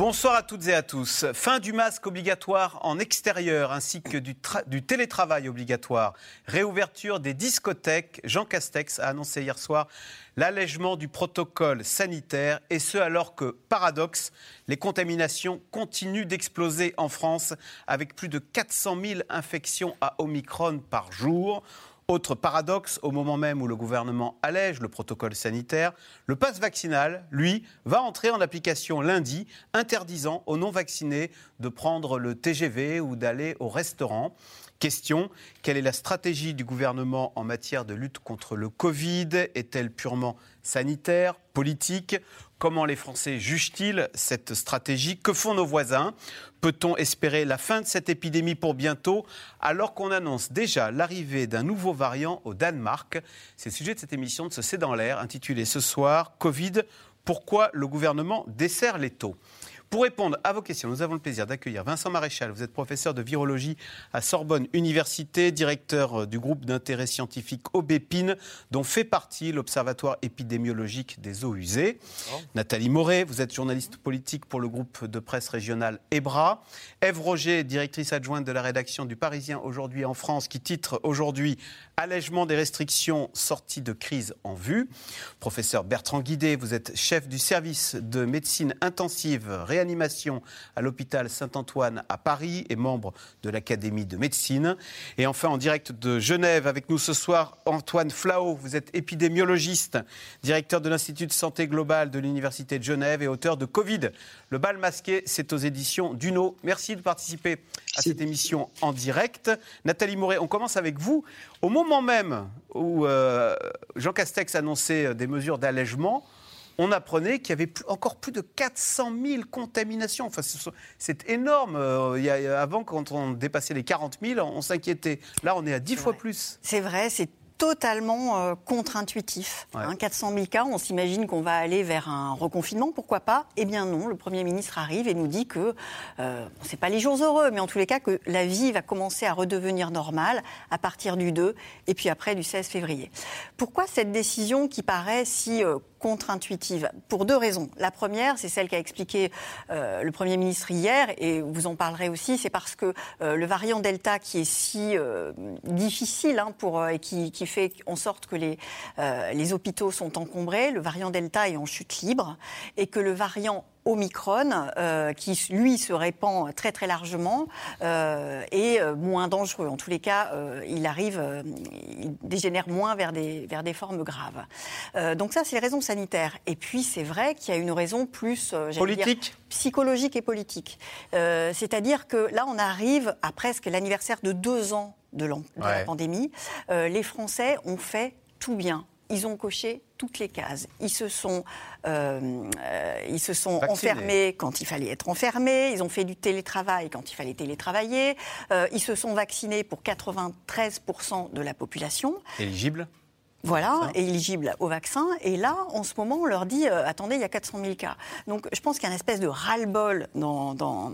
Bonsoir à toutes et à tous. Fin du masque obligatoire en extérieur ainsi que du, télétravail obligatoire. Réouverture des discothèques. Jean Castex a annoncé hier soir l'allègement du protocole sanitaire et ce alors que, paradoxe, les contaminations continuent d'exploser en France avec plus de 400 000 infections à Omicron par jour. Autre paradoxe, au moment même où le gouvernement allège le protocole sanitaire, le passe vaccinal, lui, va entrer en application lundi, interdisant aux non-vaccinés de prendre le TGV ou d'aller au restaurant. Question, quelle est la stratégie du gouvernement en matière de lutte contre le Covid? Est-elle purement sanitaire, politique? Comment les Français jugent-ils cette stratégie? Que font nos voisins? Peut-on espérer la fin de cette épidémie pour bientôt alors qu'on annonce déjà l'arrivée d'un nouveau variant au Danemark? C'est le sujet de cette émission de ce C'est dans l'air intitulée ce soir Covid, pourquoi le gouvernement dessert les taux? Pour répondre à vos questions, nous avons le plaisir d'accueillir Vincent Maréchal. Vous êtes professeur de virologie à Sorbonne Université, directeur euh, du groupe d'intérêt scientifique Aubépine, dont fait partie l'Observatoire épidémiologique des eaux usées. Nathalie Moret, vous êtes journaliste politique pour le groupe de presse régional EBRA. Ève Roger, directrice adjointe de la rédaction du Parisien aujourd'hui en France, qui titre aujourd'hui Allègement des restrictions, sortie de crise en vue. Professeur Bertrand Guidé, vous êtes chef du service de médecine intensive réanimation à l'hôpital Saint-Antoine à Paris et membre de l'Académie de médecine. Et enfin, en direct de Genève, avec nous ce soir, Antoine Flao, vous êtes épidémiologiste, directeur de l'Institut de santé globale de l'Université de Genève et auteur de Covid. Le bal masqué, c'est aux éditions Duno. Merci de participer à cette émission en direct. Nathalie Moret, on commence avec vous. Au moment même où euh, Jean Castex annonçait des mesures d'allègement, on apprenait qu'il y avait encore plus de 400 000 contaminations. Enfin, c'est énorme. Euh, il y a, avant, quand on dépassait les 40 000, on s'inquiétait. Là, on est à 10 fois plus. C'est vrai, c'est totalement euh, contre-intuitif. 400 000 hein, cas, on s'imagine qu'on va aller vers un reconfinement, pourquoi pas? Eh bien non, le Premier ministre arrive et nous dit que, euh, c'est pas les jours heureux, mais en tous les cas que la vie va commencer à redevenir normale à partir du 2 et puis après du 16 février. Pourquoi cette décision qui paraît si euh, contre-intuitive Pour deux raisons. La première, c'est celle qu'a expliqué euh, le Premier ministre hier, et vous en parlerez aussi, c'est parce que le variant Delta qui est si difficile hein, pour, et qui, fait en sorte que euh, les hôpitaux sont encombrés, le variant Delta est en chute libre, et que le variant Omicron, euh, qui lui se répand très très largement, euh, est moins dangereux. En tous les cas, il arrive, il dégénère moins vers des, vers des formes graves. donc ça, c'est les raisons sanitaires. Et puis, c'est vrai qu'il y a une raison plus politique, psychologique et politique. C'est-à-dire que là, on arrive à presque l'anniversaire de deux ans de, la pandémie, euh, les Français ont fait tout bien. Ils ont coché toutes les cases. Ils se sont, euh, euh, ils se sont enfermés quand il fallait être enfermés. Ils ont fait du télétravail quand il fallait télétravailler. ils se sont vaccinés pour 93% de la population. Éligible? Voilà, éligible au vaccin. Et là, en ce moment, on leur dit attendez, il y a 400 000 cas. Donc, je pense qu'il y a une espèce de ras-le-bol dans, dans,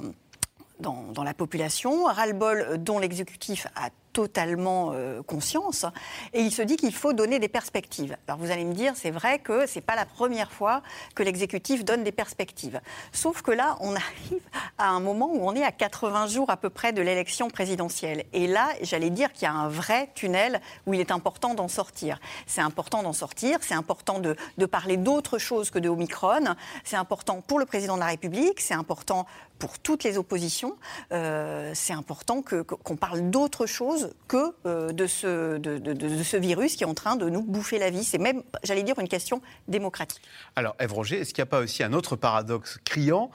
dans, dans, la population, ras-le-bol dont l'exécutif a totalement euh, conscience. Et il se dit qu'il faut donner des perspectives. Alors vous allez me dire, c'est vrai que c'est pas la première fois que l'exécutif donne des perspectives. Sauf que là, on arrive à un moment où on est à 80 jours à peu près de l'élection présidentielle. Et là, j'allais dire qu'il y a un vrai tunnel où il est important d'en sortir. C'est important d'en sortir, c'est important de, parler d'autre chose que de Omicron, c'est important pour le président de la République, c'est important pour toutes les oppositions, euh, c'est important qu'on parle d'autre chose que euh, de, ce, de, ce virus qui est en train de nous bouffer la vie. C'est même, j'allais dire, une question démocratique. Alors, Ève Roger, est-ce qu'il n'y a pas aussi un autre paradoxe criant?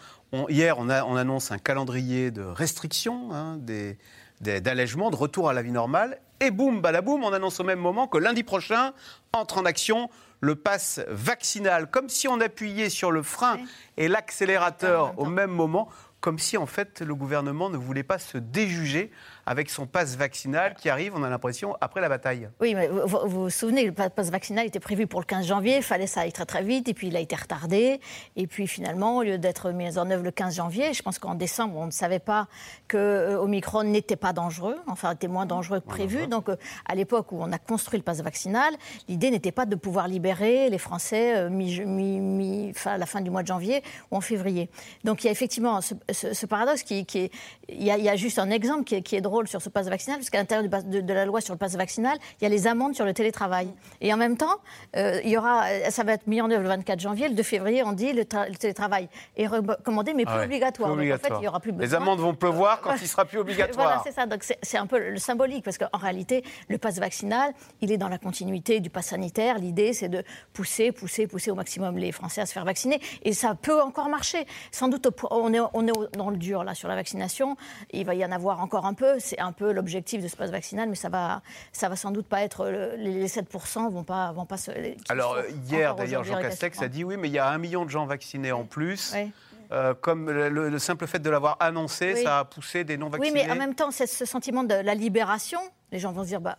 Hier, on, a, on, annonce un calendrier de restrictions, hein, des, d'allègement, de retour à la vie normale. Et boum, balaboum, on annonce au même moment que lundi prochain entre en action le pass vaccinal, comme si on appuyait sur le frein et l'accélérateur au même moment. comme si en fait le gouvernement ne voulait pas se déjuger avec son passe vaccinal qui arrive, on a l'impression, après la bataille. Oui, mais vous vous, vous souvenez, le passe vaccinal était prévu pour le 15 janvier, il fallait ça aille très très vite, et puis il a été retardé. Et puis finalement, au lieu d'être mis en œuvre le 15 janvier, je pense qu'en décembre, on ne savait pas que euh, Omicron n'était pas dangereux, enfin était moins dangereux que prévu. Donc euh, à l'époque où on a construit le passe vaccinal, l'idée n'était pas de pouvoir libérer les Français euh, mi, mi, mi, fin, à la fin du mois de janvier ou en février. Donc il y a effectivement ce, ce, ce paradoxe qui, qui est. Il y, a, il y, a, juste un exemple qui est, qui est drôle sur ce passe vaccinal, parce qu'à l'intérieur de, de, la loi sur le passe vaccinal, il y a les amendes sur le télétravail. Et en même temps, euh, il y aura, ça va être mis en œuvre le 24 janvier. Le 2 février, on dit le, le télétravail est recommandé, mais plus, ah ouais, obligatoire. plus obligatoire. Donc, en fait, il y aura plus besoin. Les amendes vont pleuvoir quand il sera plus obligatoire. Voilà, c'est ça. Donc c'est un peu le symbolique, parce qu'en réalité, le passe vaccinal, il est dans la continuité du pass sanitaire. L'idée, c'est de pousser, pousser, pousser au maximum les Français à se faire vacciner. Et ça peut encore marcher. Sans doute, on est, on est dans le dur là sur la vaccination. Il va y en avoir encore un peu. C'est un peu l'objectif de ce passe vaccinal, mais ça va, ça va sans doute pas être les 7% vont pas, vont pas se. Alors hier d'ailleurs, Jean Castex a dit oui, mais il y a un million de gens vaccinés en plus. Oui. Euh, comme le, le, simple fait de l'avoir annoncé, oui. ça a poussé des non-vaccinés. Oui, mais en même temps, c'est ce sentiment de la libération. Les gens vont se dire, bah,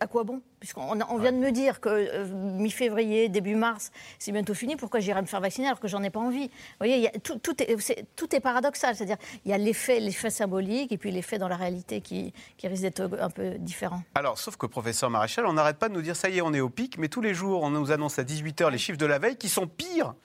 à quoi bon? Puisqu'on on vient de me dire que euh, mi-février, début mars, c'est bientôt fini, pourquoi j'irai me faire vacciner alors que j'en ai pas envie? Vous voyez, y a, tout, tout, est, est, tout, est, paradoxal. C'est-à-dire, il y a l'effet symbolique et puis l'effet dans la réalité qui, qui risque d'être un peu différent. Alors, sauf que, professeur Maréchal, on n'arrête pas de nous dire ça y est, on est au pic, mais tous les jours, on nous annonce à 18h les chiffres de la veille qui sont pires.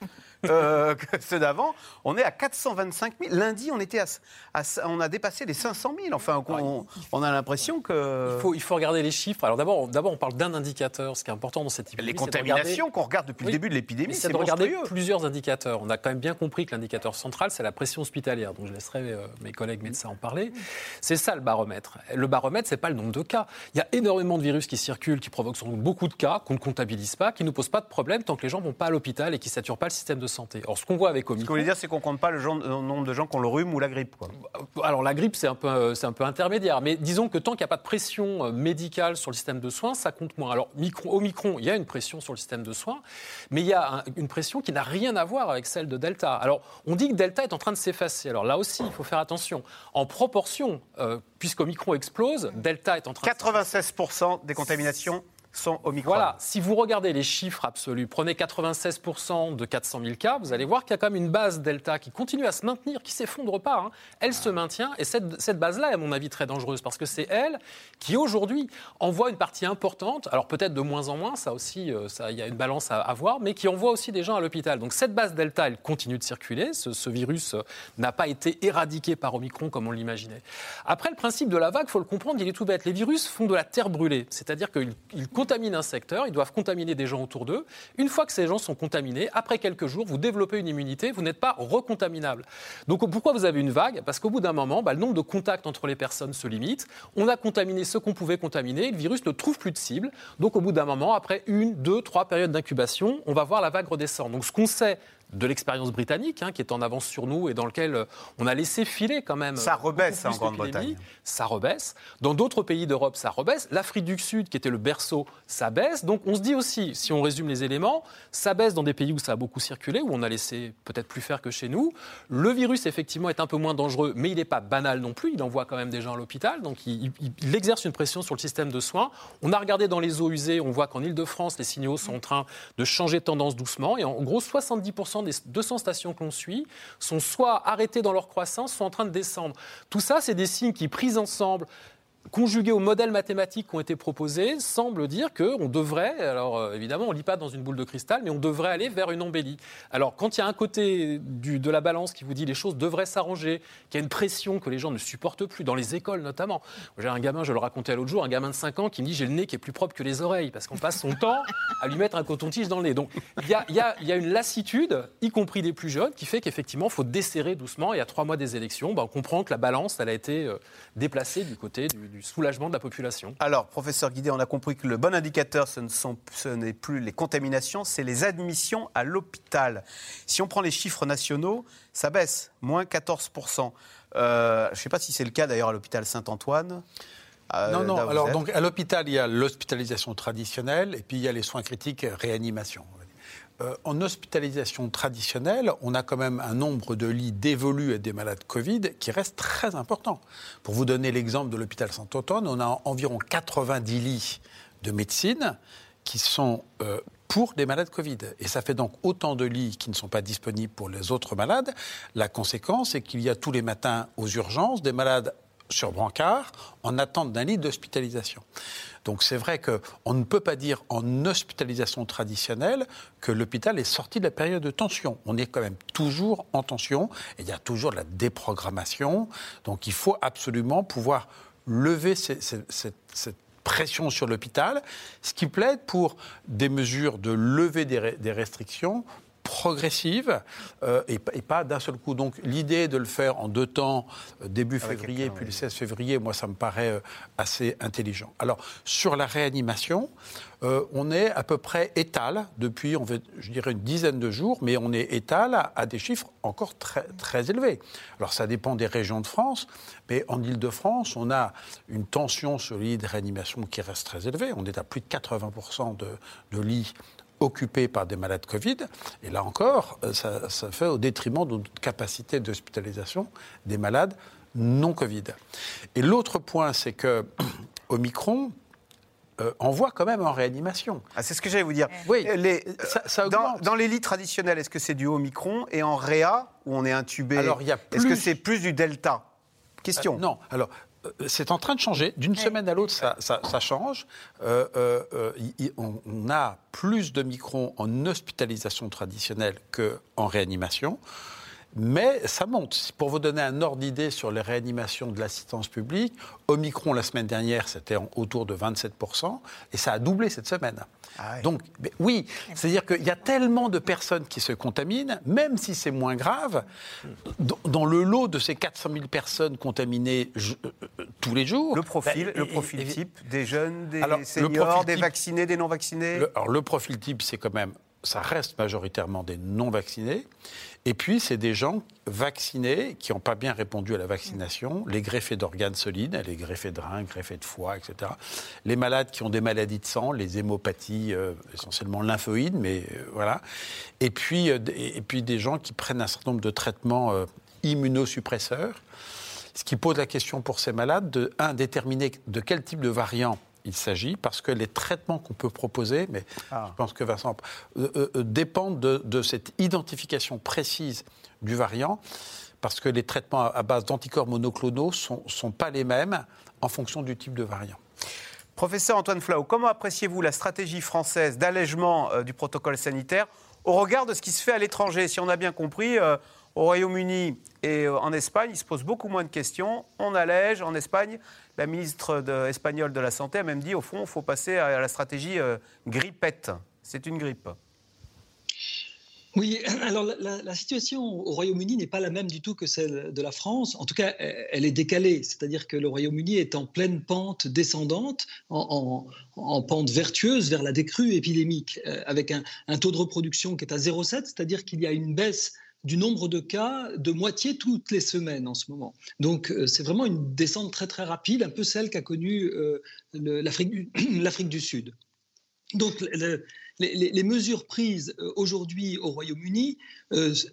Euh, que ceux d'avant. On est à 425 000. Lundi, on, était à, à, on a dépassé les 500 000. Enfin, on, on a l'impression que. Il faut, il faut regarder les chiffres. Alors d'abord, d'abord, on parle d'un indicateur. Ce qui est important dans cette épidémie. Les contaminations qu'on regarde depuis oui, le début de l'épidémie, c'est de regarder plusieurs indicateurs. On a quand même bien compris que l'indicateur central, c'est la pression hospitalière. Donc je laisserai euh, mes collègues médecins en parler. C'est ça le baromètre. Le baromètre, c'est pas le nombre de cas. Il y a énormément de virus qui circulent, qui provoquent sans doute beaucoup de cas, qu'on ne comptabilise pas, qui ne posent pas de problème tant que les gens vont pas à l'hôpital et qui saturent pas le système de santé. Or, ce qu'on voit avec Omicron. Ce vous voulez dire, c'est qu'on compte pas le, genre, le, nombre de gens qui ont le rhume ou la grippe. Quoi. Alors la grippe, c'est un peu, c'est un peu intermédiaire, mais disons que tant qu'il n'y a pas de pression médicale sur le système de soins, ça compte moins. Alors micro, Omicron, il y a une pression sur le système de soins, mais il y a un, une pression qui n'a rien à voir avec celle de Delta. Alors on dit que Delta est en train de s'effacer. Alors là aussi, il faut faire attention. En proportion, euh, puisqu'Omicron explose, Delta est en train. 96% des contaminations Voilà, si vous regardez les chiffres absolus, prenez 96% de 400 000 cas, vous allez voir qu'il y a quand même une base Delta qui continue à se maintenir, qui s'effondre pas. Hein. Elle se maintient et cette, cette base-là est à mon avis très dangereuse parce que c'est elle qui aujourd'hui envoie une partie importante, alors peut-être de moins en moins, ça aussi, il ça, y a une balance à avoir, mais qui envoie aussi des gens à l'hôpital. Donc cette base Delta, elle continue de circuler, ce, virus n'a pas été éradiqué par Omicron comme on l'imaginait. Après, le principe de la vague, il faut le comprendre, il est tout bête. Les virus font de la terre brûlée, c'est-à-dire qu'ils contaminent un secteur, ils doivent contaminer des gens autour d'eux. Une fois que ces gens sont contaminés, après quelques jours, vous développez une immunité, vous n'êtes pas recontaminable. Donc pourquoi vous avez une vague? Parce qu'au bout d'un moment, bah, le nombre de contacts entre les personnes se limite. On a contaminé ce qu'on pouvait contaminer, le virus ne trouve plus de cible. Donc au bout d'un moment, après une, deux, trois périodes d'incubation, on va voir la vague redescendre. Donc ce qu'on sait de l'expérience britannique, hein, qui est en avance sur nous et dans lequel on a laissé filer quand même. Ça rebaisse en Grande-Bretagne. Ça rebaisse. Dans d'autres pays d'Europe, ça rebaisse. L'Afrique du Sud, qui était le berceau, ça baisse. Donc on se dit aussi, si on résume les éléments, ça baisse dans des pays où ça a beaucoup circulé, où on a laissé peut-être plus faire que chez nous. Le virus, effectivement, est un peu moins dangereux, mais il n'est pas banal non plus. Il envoie quand même des gens à l'hôpital. Donc il, il, il, exerce une pression sur le système de soins. On a regardé dans les eaux usées, on voit qu'en Ile-de-France, les signaux sont en train de changer de tendance doucement. Et en gros, 70% des 200 stations qu'on suit sont soit arrêtées dans leur croissance, soit en train de descendre. Tout ça, c'est des signes qui, pris ensemble, conjugués aux modèles mathématiques qui ont été proposés, semblent dire qu'on devrait, alors euh, évidemment on ne lit pas dans une boule de cristal, mais on devrait aller vers une embellie. Alors quand il y a un côté de la balance qui vous dit les choses devraient s'arranger, qu'il y a une pression que les gens ne supportent plus, dans les écoles notamment. J'ai un gamin, je le racontais l'autre jour, un gamin de 5 ans qui me dit j'ai le nez qui est plus propre que les oreilles, parce qu'on passe son temps à lui mettre un coton-tige dans le nez. Donc il y a, une lassitude, y compris des plus jeunes, qui fait qu'effectivement il faut desserrer doucement. Y a trois mois des élections, ben, on comprend que la balance elle a été euh, déplacée du côté du, du soulagement de la population. Alors, professeur Guidé, on a compris que le bon indicateur, ce, ne sont, ce n'est plus les contaminations, c'est les admissions à l'hôpital. Si on prend les chiffres nationaux, ça baisse, moins 14%. Euh, je ne sais pas si c'est le cas d'ailleurs à l'hôpital Saint-Antoine. Euh, non, non, alors donc à l'hôpital, il y a l'hospitalisation traditionnelle et puis il y a les soins critiques réanimation. Euh, en hospitalisation traditionnelle, on a quand même un nombre de lits dévolus à des malades Covid qui reste très important. Pour vous donner l'exemple de l'hôpital Saint-Automne, on a environ 90 lits de médecine qui sont euh, pour des malades Covid. Et ça fait donc autant de lits qui ne sont pas disponibles pour les autres malades. La conséquence, c'est qu'il y a tous les matins aux urgences des malades sur brancard en attente d'un lit d'hospitalisation. Donc c'est vrai qu'on ne peut pas dire en hospitalisation traditionnelle que l'hôpital est sorti de la période de tension. On est quand même toujours en tension et il y a toujours de la déprogrammation. Donc il faut absolument pouvoir lever cette, pression sur l'hôpital, ce qui plaide pour des mesures de levée des restrictions progressive euh, et, pas d'un seul coup. Donc l'idée de le faire en deux temps, euh, début février puis le 16 février, moi ça me paraît euh, assez intelligent. Alors sur la réanimation, on est à peu près étal depuis, on je dirais, une dizaine de jours, mais on est étal à, des chiffres encore très, très élevés. Alors ça dépend des régions de France, mais en Ile-de-France, on a une tension sur les lits de réanimation qui reste très élevée. On est à plus de 80% de, de lits occupés par des malades Covid. Et là encore, euh, ça, fait au détriment de notre capacité d'hospitalisation des malades non Covid. Et l'autre point, c'est que Omicron, euh, envoie quand même en réanimation. Ah, c'est ce que j'allais vous dire. Oui, les, ça, dans, dans, les lits traditionnels, est-ce que c'est du Omicron Et en réa, où on est intubé, est-ce que c'est plus du Delta? Question. Euh, non, alors euh, c'est en train de changer. D'une semaine à l'autre, ça, change. Euh, euh, on, a plus de microns en hospitalisation traditionnelle qu'en réanimation. Mais ça monte. Pour vous donner un ordre d'idée sur les réanimations de l'assistance publique, Omicron la semaine dernière, c'était autour de 27%, et ça a doublé cette semaine. Ah Donc, oui, c'est-à-dire qu'il y a tellement de personnes qui se contaminent, même si c'est moins grave, dans le lot de ces 400 000 personnes contaminées euh, euh, tous les jours. Le profil, ben, le profil type des jeunes, des seniors, des vaccinés, des non vaccinés. alors le profil type, c'est quand même, ça reste majoritairement des non vaccinés. Et puis, c'est des gens vaccinés qui n'ont pas bien répondu à la vaccination, les greffés d'organes solides, les greffés de reins, greffés de foie, etc. Les malades qui ont des maladies de sang, les hémopathies, euh, essentiellement lymphoïdes, mais euh, voilà. Et puis, euh, et puis des gens qui prennent un certain nombre de traitements immunosuppresseurs, ce qui pose la question pour ces malades de, un, déterminer de quel type de variant il s'agit, parce que les traitements qu'on peut proposer, mais ah. je pense que Vincent, euh, euh, euh, dépendent de, cette identification précise du variant, parce que les traitements à, base d'anticorps monoclonaux ne sont, sont, pas les mêmes en fonction du type de variant. Professeur Antoine Flau, comment appréciez-vous la stratégie française d'allègement du protocole sanitaire au regard de ce qui se fait à l'étranger? Si on a bien compris, au Royaume-Uni et en Espagne, il se pose beaucoup moins de questions. On allège en Espagne la ministre espagnole de la Santé a même dit, au fond, il faut passer à la stratégie euh, grippette. C'est une grippe. Oui, alors la, situation au Royaume-Uni n'est pas la même du tout que celle de la France. En tout cas, elle est décalée. C'est-à-dire que le Royaume-Uni est en pleine pente descendante, en, pente vertueuse vers la décrue épidémique, euh, avec un, un, taux de reproduction qui est à 0,7, c'est-à-dire qu'il y a une baisse du nombre de cas de moitié toutes les semaines en ce moment. Donc euh, c'est vraiment une descente très très rapide, un peu celle qu'a connue euh, l'Afrique du Sud. Donc les, mesures prises euh, aujourd'hui au Royaume-Uni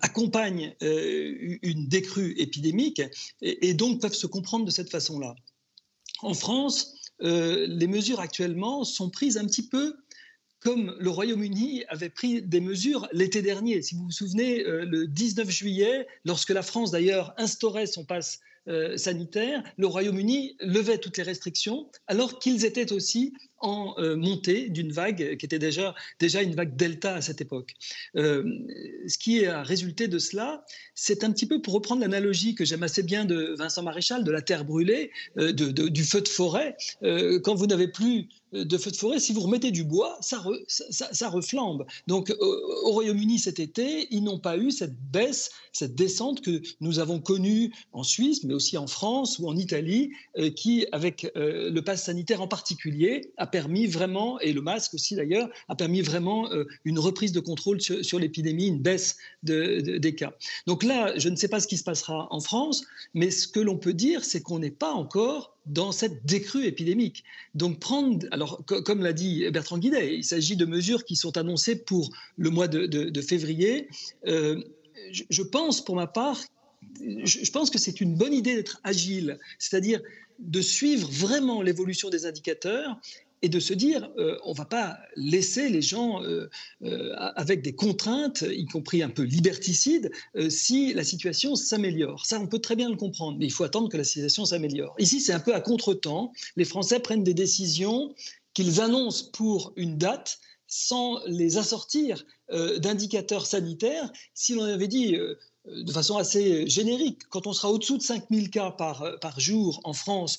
accompagnent une décrue épidémique et, donc peuvent se comprendre de cette façon-là. En France, les mesures actuellement sont prises un petit peu comme le Royaume-Uni avait pris des mesures l'été dernier. Si vous vous souvenez, euh, le 19 juillet, lorsque la France d'ailleurs instaurait son passe euh, sanitaire, le Royaume-Uni levait toutes les restrictions, alors qu'ils étaient aussi en euh, montée d'une vague qui était déjà, déjà une vague delta à cette époque. ce qui a résulté de cela, c'est un petit peu pour reprendre l'analogie que j'aime assez bien de Vincent Maréchal, de la terre brûlée, du feu de forêt. quand vous n'avez plus de feux de forêt, si vous remettez du bois, ça, ça, reflambe. Donc au Royaume-Uni cet été, ils n'ont pas eu cette baisse, cette descente que nous avons connue en Suisse, mais aussi en France ou en Italie, euh, qui, avec euh, le pass sanitaire en particulier, a permis vraiment, et le masque aussi d'ailleurs, a permis vraiment une reprise de contrôle sur, l'épidémie, une baisse des cas. Donc là, je ne sais pas ce qui se passera en France, mais ce que l'on peut dire, c'est qu'on n'est pas encore dans cette décrue épidémique. Donc prendre, alors comme l'a dit Bertrand Guidet, il s'agit de mesures qui sont annoncées pour le mois de, février. Euh, je, pense pour ma part, je pense que c'est une bonne idée d'être agile, c'est-à-dire de suivre vraiment l'évolution des indicateurs et de se dire euh, on ne va pas laisser les gens euh, euh, avec des contraintes, y compris un peu liberticides, si la situation s'améliore. Ça, on peut très bien le comprendre, mais il faut attendre que la situation s'améliore. Ici, c'est un peu à contre-temps. Les Français prennent des décisions qu'ils annoncent pour une date sans les assortir d'indicateurs sanitaires. Si l'on avait dit de façon assez générique, quand on sera au-dessous de 5000 cas par, par jour en France,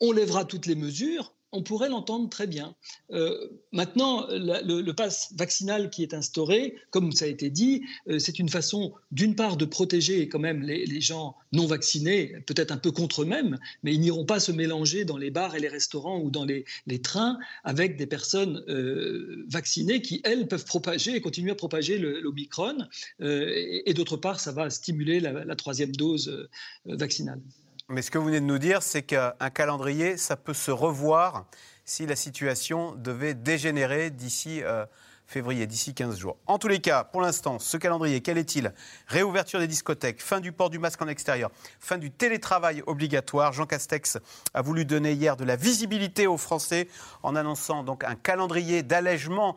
on lèvera toutes les mesures, on pourrait l'entendre très bien. Euh, maintenant, le, pass vaccinal qui est instauré, comme ça a été dit, euh, c'est une façon, d'une part, de protéger quand même les, gens non vaccinés, peut-être un peu contre eux-mêmes, mais ils n'iront pas se mélanger dans les bars et les restaurants ou dans les, trains avec des personnes euh, vaccinées qui, elles, peuvent propager et continuer à propager l'Omicron. et, et d'autre part, ça va stimuler la troisième dose vaccinale. Mais ce que vous venez de nous dire, c'est qu'un calendrier, ça peut se revoir si la situation devait dégénérer d'ici euh, février, d'ici 15 jours. En tous les cas, pour l'instant, ce calendrier, quel est-il? Réouverture des discothèques, fin du port du masque en extérieur, fin du télétravail obligatoire. Jean Castex a voulu donner hier de la visibilité aux Français en annonçant donc un calendrier d'allègement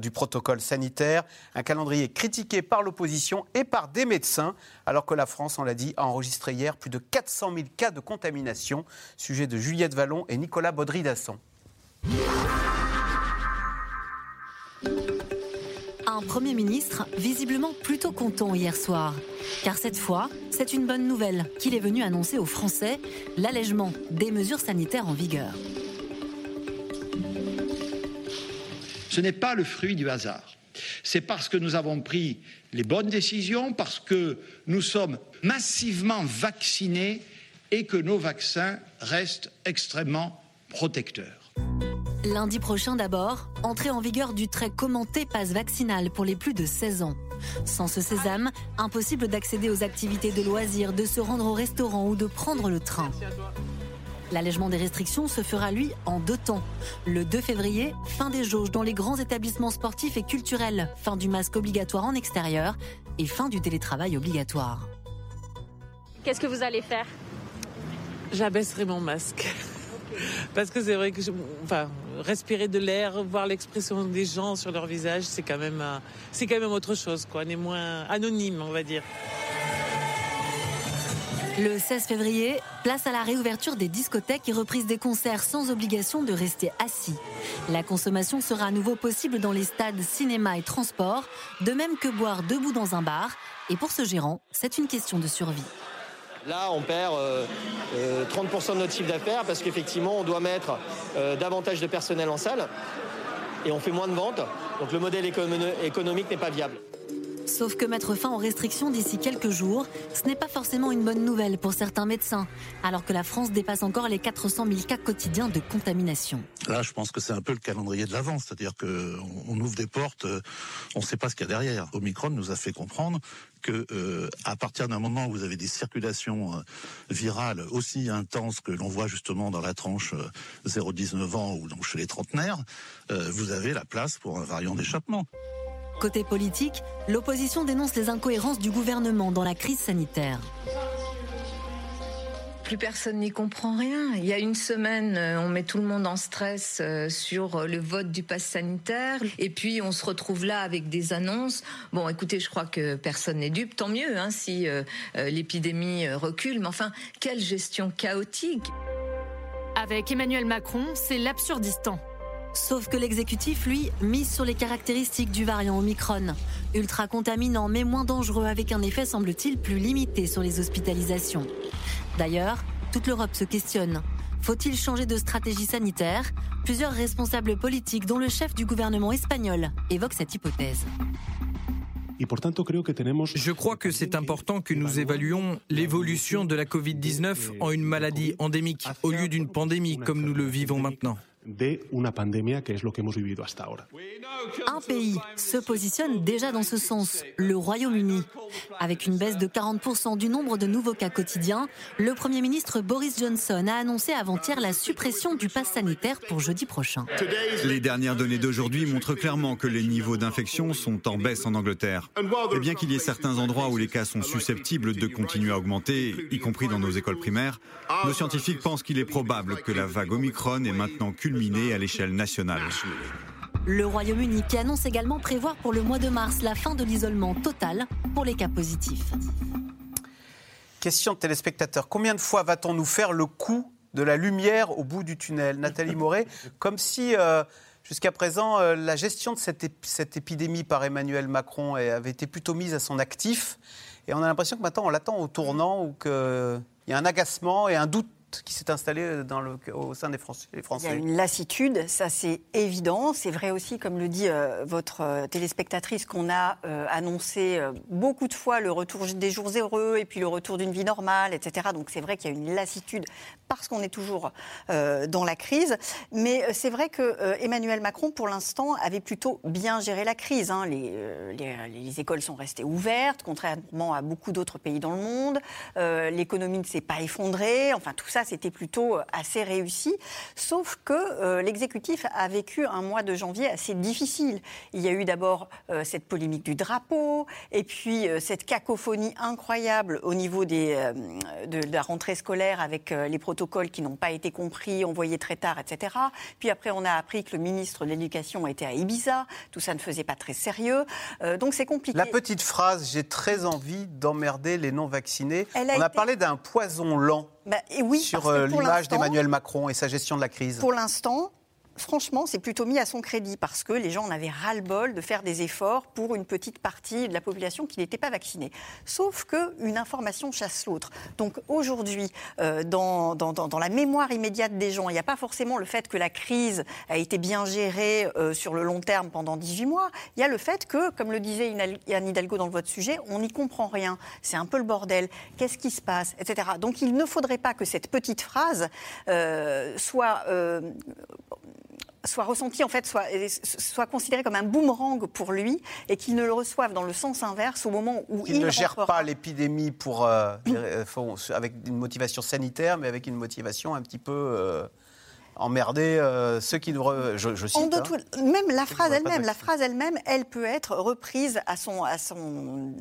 du protocole sanitaire, un calendrier critiqué par l'opposition et par des médecins, alors que la France, on l'a dit, a enregistré hier plus de 400 000 cas de contamination. Sujet de Juliette Vallon et Nicolas Baudry-Dasson. un Premier ministre visiblement plutôt content hier soir. Car cette fois, c'est une bonne nouvelle qu'il est venu annoncer aux Français l'allègement des mesures sanitaires en vigueur. Ce n'est pas le fruit du hasard. C'est parce que nous avons pris les bonnes décisions, parce que nous sommes massivement vaccinés et que nos vaccins restent extrêmement protecteurs. Lundi prochain d'abord, entrée en vigueur du très commenté passe vaccinal pour les plus de 16 ans. Sans ce sésame, impossible d'accéder aux activités de loisirs, de se rendre au restaurant ou de prendre le train. L'allègement des restrictions se fera, lui, en deux temps. Le 2 février, fin des jauges dans les grands établissements sportifs et culturels, fin du masque obligatoire en extérieur et fin du télétravail obligatoire. Qu'est-ce que vous allez faire? J'abaisserai mon masque. Parce que c'est vrai que enfin, respirer de l'air, voir l'expression des gens sur leur visage, c'est quand même, euh, c'est quand même autre chose, quoi. On est moins anonyme, on va dire. Le 16 février, place à la réouverture des discothèques et reprise des concerts sans obligation de rester assis. La consommation sera à nouveau possible dans les stades, cinéma et transports, de même que boire debout dans un bar. Et pour ce gérant, c'est une question de survie. Là, on perd 30% euh, euh, de notre chiffre d'affaires parce qu'effectivement, on doit mettre euh, davantage de personnel en salle et on fait moins de ventes. Donc le modèle économique n'est pas viable. Sauf que mettre fin aux restrictions d'ici quelques jours, ce n'est pas forcément une bonne nouvelle pour certains médecins, alors que la France dépasse encore les 400 000 cas quotidiens de contamination. Là, je pense que c'est un peu le calendrier de l'avance, c'est-à-dire qu'on ouvre des portes, on ne sait pas ce qu'il y a derrière. Omicron nous a fait comprendre que euh, à partir d'un moment où vous avez des circulations euh, virales aussi intenses que l'on voit justement dans la tranche 0-19 euh, ans ou donc chez les trentenaires, vous avez la place pour un variant d'échappement. Côté politique, l'opposition dénonce les incohérences du gouvernement dans la crise sanitaire plus personne n'y comprend rien. Il y a une semaine, euh, on met tout le monde en stress euh, sur euh, le vote du pass sanitaire, et puis on se retrouve là avec des annonces. Bon, écoutez, je crois que personne n'est dupe, tant mieux hein, si l'épidémie recule, mais enfin, quelle gestion chaotique Avec Emmanuel Macron, c'est l'absurdistan. Sauf que l'exécutif, lui, mise sur les caractéristiques du variant Omicron. Ultra contaminant mais moins dangereux avec un effet, semble-t-il, plus limité sur les hospitalisations. D'ailleurs, toute l'Europe se questionne. Faut-il changer de stratégie sanitaire? Plusieurs responsables politiques, dont le chef du gouvernement espagnol, évoquent cette hypothèse. Je crois que c'est important que nous évaluions l'évolution de la Covid-19 en une maladie endémique au lieu d'une pandémie comme nous le vivons maintenant. De una pandemia, que es lo que hemos vivido hasta ahora. Un pays se positionne déjà dans ce sens, le Royaume-Uni. Avec une baisse de 40% du nombre de nouveaux cas quotidiens, le Premier ministre Boris Johnson a annoncé avant-hier la suppression du pass sanitaire pour jeudi prochain. Les dernières données d'aujourd'hui montrent clairement que les niveaux d'infection sont en baisse en Angleterre. Et bien qu'il y ait certains endroits où les cas sont susceptibles de continuer à augmenter, y compris dans nos écoles primaires, nos scientifiques pensent qu'il est probable que la vague Omicron est maintenant culminée à l'échelle nationale. Le Royaume-Uni qui annonce également prévoir pour le mois de mars la fin de l'isolement total pour les cas positifs. Question de téléspectateurs. Combien de fois va-t-on nous faire le coup de la lumière au bout du tunnel? Nathalie Moret, comme si euh, jusqu'à présent euh, la gestion de cette, ép- cette épidémie par Emmanuel Macron avait été plutôt mise à son actif. Et on a l'impression que maintenant on l'attend au tournant ou qu'il y a un agacement et un doute qui s'est installé dans le, au sein des Français. les Il y a une lassitude, ça c'est évident. C'est vrai aussi, comme le dit euh, votre euh, téléspectatrice, qu'on a euh, annoncé euh, beaucoup de fois le retour des jours heureux et puis le retour d'une vie normale, etc. Donc c'est vrai qu'il y a une lassitude parce qu'on est toujours euh, dans la crise. Mais euh, c'est vrai que euh, Emmanuel Macron, pour l'instant, avait plutôt bien géré la crise. hein. Les, euh, les- les écoles sont restées ouvertes, contrairement à beaucoup d'autres pays dans le monde. Euh, L'économie ne s'est pas effondrée. Enfin, tout ça, c'était plutôt euh, assez réussi. Sauf que euh, l'exécutif a vécu un mois de janvier assez difficile. Il y a eu d'abord euh, cette polémique du drapeau, et puis euh, cette cacophonie incroyable au niveau des, de, de la rentrée scolaire avec les protocoles qui n'ont pas été compris, envoyés très tard, etc. Puis après, on a appris que le ministre de l'Éducation était à Ibiza. Tout ça ne faisait pas très sérieux. Donc c'est compliqué. La petite phrase J'ai très envie d'emmerder les non-vaccinés. On a été- parlé d'un poison lent Bah, et oui, sur euh, l'image d'Emmanuel Macron et sa gestion de la crise. Pour l'instant, franchement, c'est plutôt mis à son crédit parce que les gens en avaient ras-le-bol de faire des efforts pour une petite partie de la population qui n'était pas vaccinée. Sauf qu'une information chasse l'autre. Donc aujourd'hui, euh, dans, la mémoire immédiate des gens, il n'y a pas forcément le fait que la crise a été bien gérée euh, sur le long terme pendant 18 mois. Il y a le fait que, comme le disait Anne Hidalgo dans le vote sujet, on n'y comprend rien. C'est un peu le bordel. Qu'est-ce qui se passe Etc. Donc il ne faudrait pas que cette petite phrase euh, soit soit ressenti, en fait, soit, soit considéré comme un boomerang pour lui et qu'il ne le reçoive dans le sens inverse au moment où Il il ne gère pas l'épidémie pour, euh, euh, avec une motivation sanitaire, mais avec une motivation un petit peu euh, emmerder euh, ceux qui devraient. Je, je cite. En de hein. tout- même la phrase elle-même, la phrase elle-même, elle peut être reprise à son, à son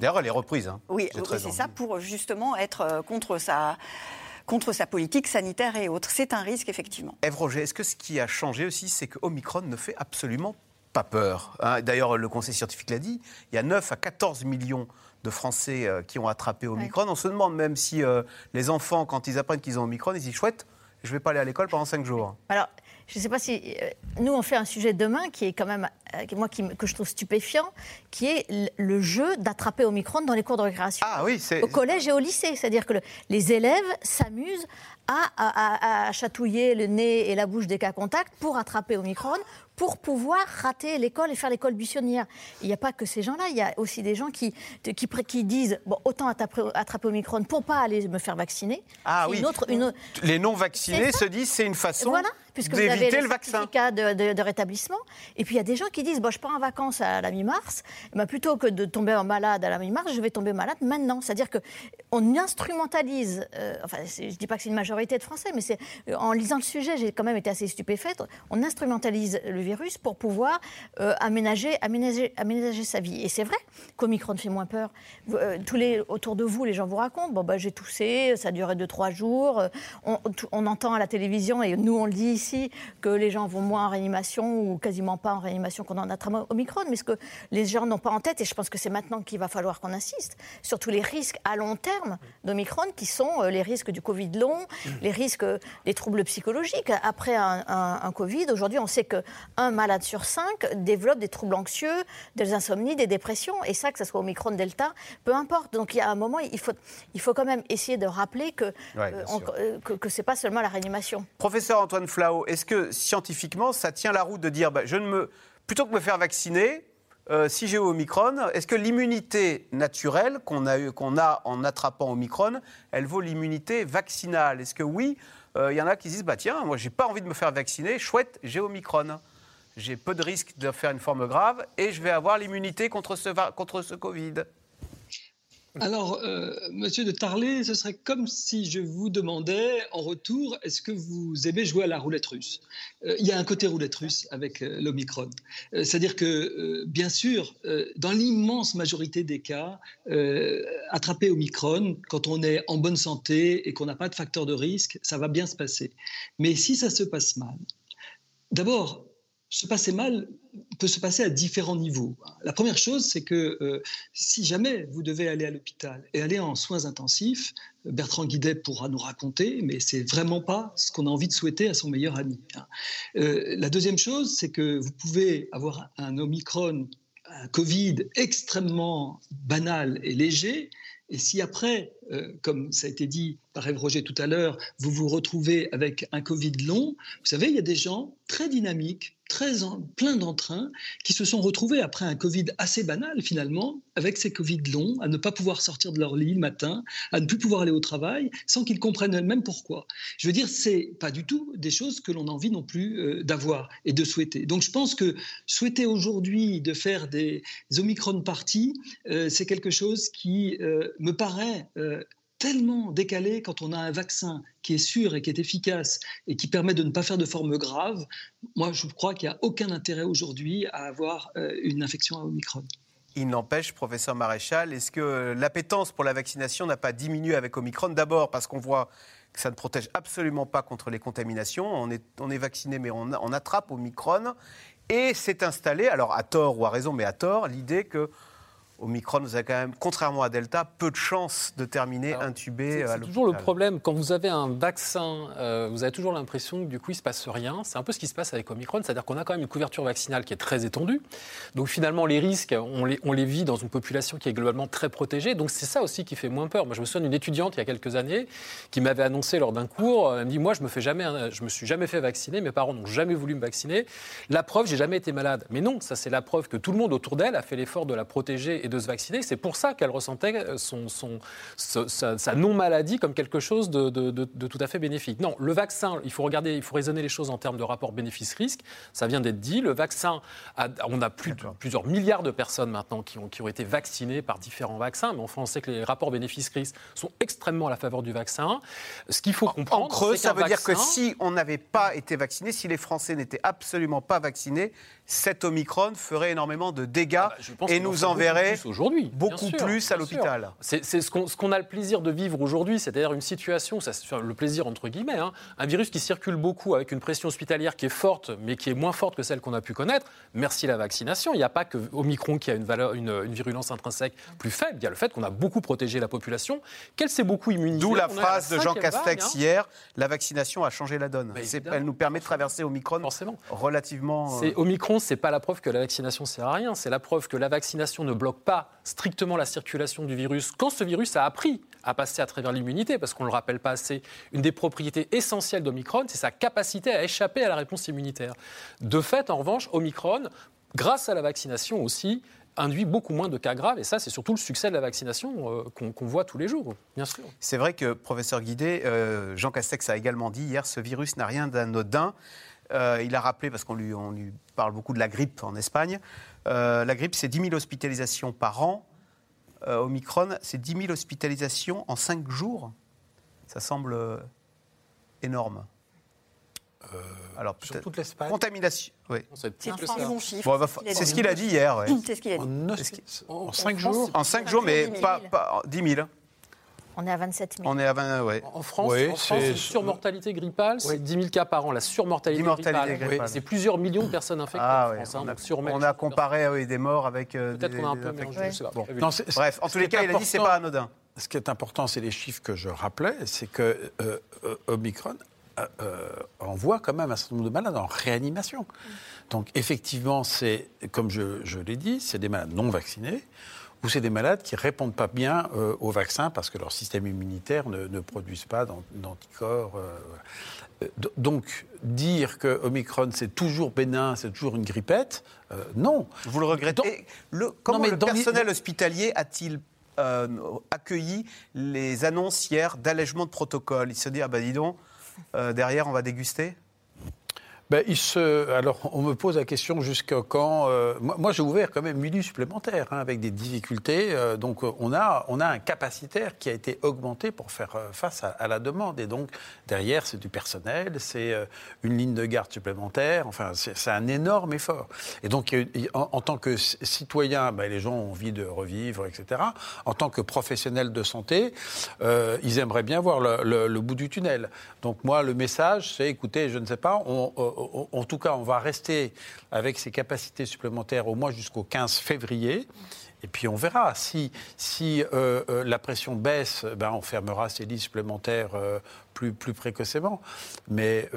D'ailleurs, elle est reprise. hein. Oui, c'est ça, pour justement être euh, contre sa, contre sa politique sanitaire et autres. C'est un risque, effectivement. Ève Roger, est-ce que ce qui a changé aussi, c'est que Omicron ne fait absolument pas peur hein? D'ailleurs, le Conseil scientifique l'a dit, il y a 9 à 14 millions de Français euh, qui ont attrapé Omicron. On se demande même si euh, les enfants, quand ils apprennent qu'ils ont Omicron, ils disent chouette, je ne vais pas aller à l'école pendant 5 jours. Alors, je ne sais pas si. euh, nous, on fait un sujet demain qui est quand même. euh, moi, qui, que je trouve stupéfiant, qui est le jeu d'attraper Omicron dans les cours de récréation. Ah oui, c'est. Au collège et au lycée. C'est-à-dire que le- les élèves s'amusent à, à- chatouiller le nez et la bouche des cas contacts pour attraper Omicron, pour pouvoir rater l'école et faire l'école buissonnière. Il n'y a pas que ces gens-là, il y a aussi des gens qui, qui, qui disent bon, autant attraper, attraper Omicron pour pas aller me faire vacciner. Ah oui. Une autre, une autre- Les non-vaccinés se disent c'est une façon voilà, puisque vous avez le, le vaccin. certificat de, de- de rétablissement. Et puis il y a des gens qui disent bon, je pars en vacances à la mi-mars, eh ben, plutôt que de tomber malade à la mi-mars, je vais tomber malade maintenant. C'est-à-dire qu'on instrumentalise, euh, enfin je dis pas que c'est une majorité de Français, mais c'est en lisant le sujet, j'ai quand même été assez stupéfaite. On instrumentalise le virus pour pouvoir euh, aménager, aménager, aménager sa vie. Et c'est vrai qu'Omicron fait moins peur. Vous, euh, tous les, autour de vous, les gens vous racontent bon, bah, j'ai toussé, ça a duré 2-3 jours. euh, On, on entend à la télévision, et nous on le dit que les gens vont moins en réanimation ou quasiment pas en réanimation qu'on en attrape Omicron. Mais ce que les gens n'ont pas en tête, et je pense que c'est maintenant qu'il va falloir qu'on insiste, sur tous les risques à long terme d'Omicron qui sont euh, les risques du Covid long, les risques euh, des troubles psychologiques. Après un, un- un Covid, aujourd'hui on sait qu'un malade sur cinq développe des troubles anxieux, des insomnies, des dépressions, et ça, que ce soit Omicron, Delta, peu importe. Donc il y a un moment, il faut, il faut quand même essayer de rappeler que, Ouais, euh, on- euh, que, que c'est pas seulement la réanimation. Professeur Antoine Est-ce que scientifiquement, ça tient la route de dire, bah, je ne me, plutôt que me faire vacciner, euh, si j'ai Omicron, est-ce que l'immunité naturelle qu'on a, qu'on a en attrapant Omicron, elle vaut l'immunité vaccinale? Est-ce que oui, euh, il y en a qui disent bah tiens, moi j'ai pas envie de me faire vacciner, chouette, j'ai Omicron. J'ai peu de risque de faire une forme grave et je vais avoir l'immunité contre ce, contre ce Covid. Alors, euh, monsieur de Tarlet, ce serait comme si je vous demandais en retour est-ce que vous aimez jouer à la roulette russe? Euh, Il y a un côté roulette russe avec euh, l'Omicron. Euh, C'est-à-dire que, bien sûr, dans l'immense majorité des cas, attraper Omicron, quand on est en bonne santé et qu'on n'a pas de facteur de risque, ça va bien se passer. Mais si ça se passe mal, D'abord, se passer mal peut se passer à différents niveaux. La première chose, c'est que euh, si jamais vous devez aller à l'hôpital et aller en soins intensifs, Bertrand Guidet pourra nous raconter, mais c'est vraiment pas ce qu'on a envie de souhaiter à son meilleur ami. hein. Euh, la deuxième chose, c'est que vous pouvez avoir un Omicron, un Covid extrêmement banal et léger, et si après, euh, comme ça a été dit par Ève Roger tout à l'heure, vous vous retrouvez avec un Covid long, vous savez, il y a des gens très dynamiques, très en- pleins d'entrain, qui se sont retrouvés après un Covid assez banal finalement, avec ces Covid longs, à ne pas pouvoir sortir de leur lit le matin, à ne plus pouvoir aller au travail, sans qu'ils comprennent eux-mêmes pourquoi. Je veux dire, c'est pas du tout des choses que l'on a envie non plus euh, d'avoir et de souhaiter. Donc je pense que souhaiter aujourd'hui de faire des Omicron parties, euh, c'est quelque chose qui me paraît tellement décalé quand on a un vaccin qui est sûr et qui est efficace et qui permet de ne pas faire de forme grave. Moi, je crois qu'il n'y a aucun intérêt aujourd'hui à avoir euh, une infection à Omicron. Il n'empêche, professeur Maréchal, est-ce que l'appétence pour la vaccination n'a pas diminué avec Omicron? D'abord parce qu'on voit que ça ne protège absolument pas contre les contaminations. On est, on est vacciné, mais on, on attrape Omicron. Et s'est installé, alors à tort ou à raison, mais à tort, l'idée que Omicron, vous avez quand même, contrairement à Delta, peu de chances de terminer intubé C'est l'hôpital. toujours le problème. Quand vous avez un vaccin, euh, vous avez toujours l'impression que du coup, il ne se passe rien. C'est un peu ce qui se passe avec Omicron, c'est-à-dire qu'on a quand même une couverture vaccinale qui est très étendue. Donc finalement, les risques, on les, on les vit dans une population qui est globalement très protégée. Donc c'est ça aussi qui fait moins peur. Moi, je me souviens d'une étudiante il y a quelques années qui m'avait annoncé lors d'un cours, elle me dit, moi, je me fais jamais, un- je me suis jamais fait vacciner, mes parents n'ont jamais voulu me vacciner. La preuve, j'ai jamais été malade. Mais non, ça c'est la preuve que tout le monde autour d'elle a fait l'effort de la protéger et de se vacciner. C'est pour ça qu'elle ressentait son, son- sa, sa non-maladie comme quelque chose de, de- de- de tout à fait bénéfique. Non, le vaccin, il faut regarder, il faut raisonner les choses en termes de rapport bénéfice-risque. Ça vient d'être dit. Le vaccin, a- on a plus plusieurs milliards de personnes maintenant qui ont, qui ont été vaccinées par différents vaccins. Mais enfin, on sait que les rapports bénéfice-risque sont extrêmement à la faveur du vaccin. Ce qu'il faut comprendre, En creux, ça veut dire que si on n'avait pas été vacciné, si les Français n'étaient absolument pas vaccinés, cet Omicron ferait énormément de dégâts Ah bah, pense et en nous fait beaucoup enverrait plus beaucoup sûr, plus à l'hôpital. C'est ce qu'on ce a le plaisir de vivre aujourd'hui, c'est-à-dire une situation, ça, le plaisir entre guillemets, hein, un virus qui circule beaucoup avec une pression hospitalière qui est forte, mais qui est moins forte que celle qu'on a pu connaître. Merci la vaccination. Il n'y a pas que Omicron qui a une, valeur, une, une virulence intrinsèque plus faible. Il y a le fait qu'on a beaucoup protégé la population, qu'elle s'est beaucoup immunisée. D'où la phrase de Jean Castex vague, hein. hier la vaccination a changé la donne. Bah, elle nous permet de traverser Omicron relativement. euh, C'est Omicron, c'est pas la preuve que la vaccination sert à rien. C'est la preuve que la vaccination ne bloque pas strictement la circulation du virus quand ce virus a appris à passer à travers l'immunité, parce qu'on ne le rappelle pas assez. Une des propriétés essentielles d'Omicron, c'est sa capacité à échapper à la réponse immunitaire. De fait, en revanche, Omicron, grâce à la vaccination aussi, induit beaucoup moins de cas graves. Et ça, c'est surtout le succès de la vaccination euh, qu'on qu'on voit tous les jours, bien sûr. C'est vrai que, professeur Guidé, euh, Jean Castex a également dit hier, ce virus n'a rien d'anodin. Euh, il a rappelé, parce qu'on lui, on lui parle beaucoup de la grippe en Espagne, euh, la grippe, c'est 10 000 hospitalisations par an. Euh, Omicron, c'est 10 000 hospitalisations en 5 jours. Ça semble euh, énorme. Alors, sur toute l'Espagne Contamination, oui. C'est un bon chiffre. Bon, bah, c'est ce qu'il a dit hier. ouais. C'est ce qu'il a dit. En 5 jours En 5 jours, mais pas, pas 10 000. On est à 27 000. On est à 20, ouais. En France, Oui, en France, c'est- une surmortalité grippale, c'est 10 000 cas par an. La surmortalité grippale, grippale. c'est plusieurs millions de personnes infectées Ah en ouais, France. hein, on, a, donc surmet- on a comparé oui, des morts avec euh, Peut-être des, qu'on a un peu mélangé, je sais pas. Bon. Non, c'est- Bref, en ce tous qui les est cas, il a dit c'est important- pas anodin. Ce qui est important, c'est les chiffres que je rappelais, c'est que euh, euh, Omicron euh, euh, envoie quand même un certain nombre de malades en réanimation. Donc effectivement, c'est, comme je, je l'ai dit, c'est des malades non vaccinés ou c'est des malades qui répondent pas bien euh, au vaccin parce que leur système immunitaire ne, ne produise pas d'an- d'anticorps. euh. Euh, do- Donc, dire que Omicron c'est toujours bénin, c'est toujours une grippette, euh, non. Vous le regrettez le, Comment Non, mais le les- personnel hospitalier a-t-il euh, accueilli les annonces hier d'allègement de protocole? Il se dit, ah bah dis donc, derrière, on va déguster? Ben. Alors, on me pose la question jusqu'à quand. Euh, moi, j'ai ouvert quand même 1000 lits supplémentaires hein, avec des difficultés. Euh, donc, euh, on a, on a un capacitaire qui a été augmenté pour faire face à, la demande. Et donc, derrière, c'est du personnel, c'est une ligne de garde supplémentaire. Enfin, c'est un énorme effort. Et donc, en, tant que citoyen, ben, les gens ont envie de revivre, etc. En tant que professionnel de santé, ils aimeraient bien voir le, le, bout du tunnel. Donc, moi, le message, c'est écoutez, je ne sais pas, on en tout cas, on va rester avec ces capacités supplémentaires au moins jusqu'au 15 février. Et puis on verra. Si, euh, euh, la pression baisse, ben on fermera ces lits supplémentaires euh, plus, plus précocement. Mais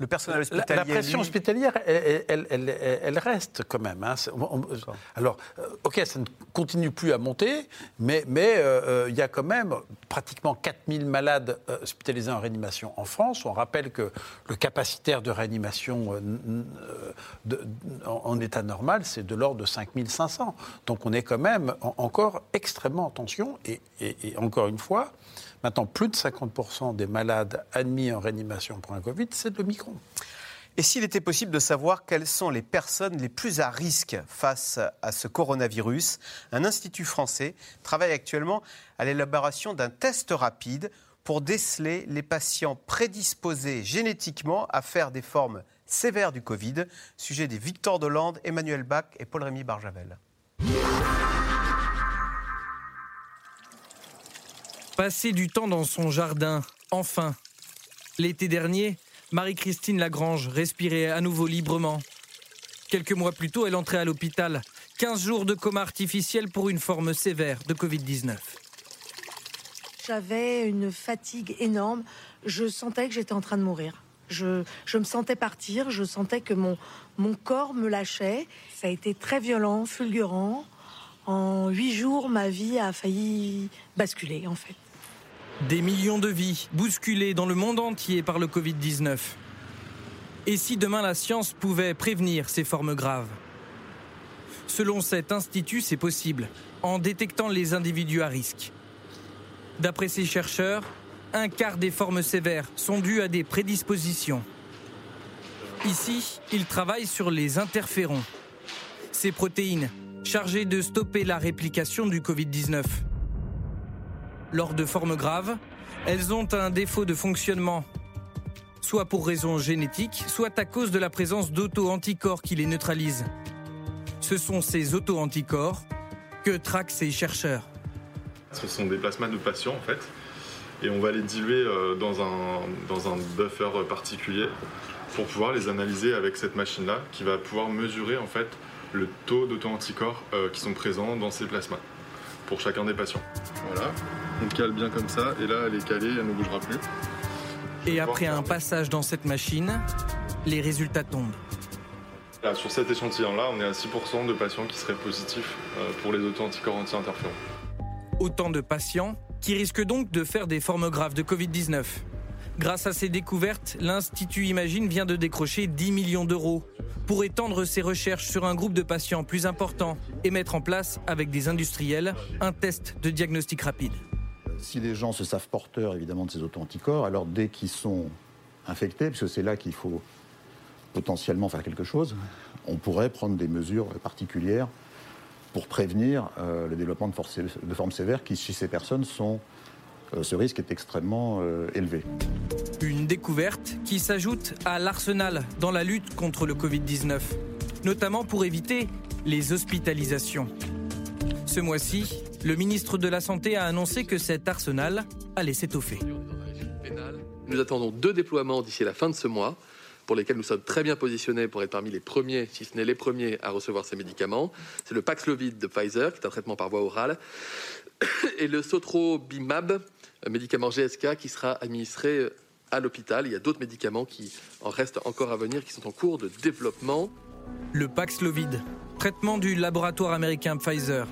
le personnel hospitalier. La, pression hospitalière, elle, reste quand même. Hein. alors, euh, ok, ça ne continue plus à monter, mais il mais, euh, euh, y a quand même pratiquement 4000 malades hospitalisés en réanimation en France. On rappelle que le capacitaire de réanimation en, état normal, c'est de l'ordre de 5500. Donc on est quand même encore extrêmement en tension. et encore une fois, Maintenant, plus de 50% des malades admis en réanimation pour un Covid, c'est le Et s'il était possible de savoir quelles sont les personnes les plus à risque face à ce coronavirus, un institut français travaille actuellement à l'élaboration d'un test rapide pour déceler les patients prédisposés génétiquement à faire des formes sévères du Covid. Sujet des Victor Dolande, Emmanuel Bach et Paul-Rémy Barjavel. Passer du temps dans son jardin, enfin. L'été dernier, Marie-Christine Lagrange respirait à nouveau librement. Quelques mois plus tôt, elle entrait à l'hôpital. 15 jours de coma artificiel pour une forme sévère de Covid-19. J'avais une fatigue énorme. Je sentais que j'étais en train de mourir. Je, me sentais partir, je sentais que mon, mon corps me lâchait. Ça a été très violent, fulgurant. En huit jours, ma vie a failli basculer, en fait. Des millions de vies bousculées dans le monde entier par le Covid-19. Et si demain la science pouvait prévenir ces formes graves? Selon cet institut, c'est possible, en détectant les individus à risque. D'après ces chercheurs, un quart des formes sévères sont dues à des prédispositions. Ici, ils travaillent sur les interférons. Ces protéines, chargées de stopper la réplication du Covid-19. Lors de formes graves, elles ont un défaut de fonctionnement, soit pour raison génétique, soit à cause de la présence d'auto-anticorps qui les neutralisent. Ce sont ces auto-anticorps que traquent ces chercheurs. Ce sont des plasmas de patients en fait, et on va les diluer euh, dans un, buffer particulier pour pouvoir les analyser avec cette machine-là qui va pouvoir mesurer en fait le taux d'auto-anticorps euh, qui sont présents dans ces plasmas pour chacun des patients. Voilà, on cale bien comme ça, et là elle est calée, elle ne bougera plus. Et après un passage dans cette machine, les résultats tombent. Là, sur cet échantillon-là, on est à 6% de patients qui seraient positifs euh, pour les auto-anticorps anti-interférons. Autant de patients qui risquent donc de faire des formes graves de Covid-19. Grâce à ces découvertes, l'Institut Imagine vient de décrocher 10 millions d'euros pour étendre ses recherches sur un groupe de patients plus important et mettre en place, avec des industriels, un test de diagnostic rapide. Si les gens se savent porteurs évidemment de ces auto-anticorps, alors dès qu'ils sont infectés, parce que c'est là qu'il faut potentiellement faire quelque chose, on pourrait prendre des mesures particulières pour prévenir euh, le développement de, formes sévères qui, chez ces personnes, sont euh, ce risque est extrêmement euh, élevé. Une découverte qui s'ajoute à l'arsenal dans la lutte contre le Covid-19, notamment pour éviter les hospitalisations. Ce mois-ci, le ministre de la Santé a annoncé que cet arsenal allait s'étoffer. Nous attendons deux déploiements d'ici la fin de ce mois pour lesquels nous sommes très bien positionnés pour être parmi les premiers, si ce n'est les premiers, à recevoir ces médicaments. C'est le Paxlovid de Pfizer, qui est un traitement par voie orale, et le Sotrobimab, médicament GSK qui sera administré euh, à l'hôpital. Il y a d'autres médicaments qui en restent encore à venir, qui sont en cours de développement. Le Paxlovid, traitement du laboratoire américain Pfizer.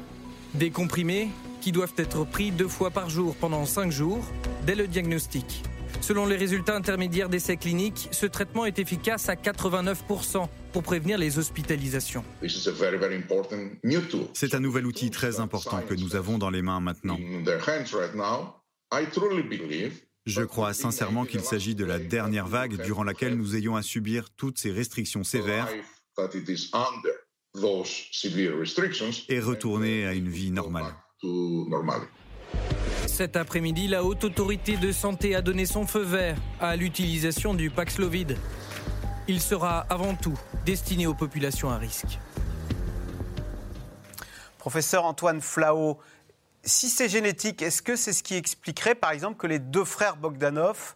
Des comprimés qui doivent être pris deux fois par jour pendant cinq jours dès le diagnostic. Selon les résultats intermédiaires d'essais cliniques, ce traitement est efficace à 89% pour prévenir les hospitalisations. C'est un nouvel outil très important que nous avons dans les mains maintenant. Je crois sincèrement qu'il s'agit de la dernière vague durant laquelle nous ayons à subir toutes ces restrictions sévères et retourner à une vie normale. Cet après-midi, la Haute Autorité de Santé a donné son feu vert à l'utilisation du Paxlovid. Il sera avant tout destiné aux populations à risque. Professeur Antoine Flao, si c'est génétique, est-ce que c'est ce qui expliquerait, par exemple, que les deux frères Bogdanov,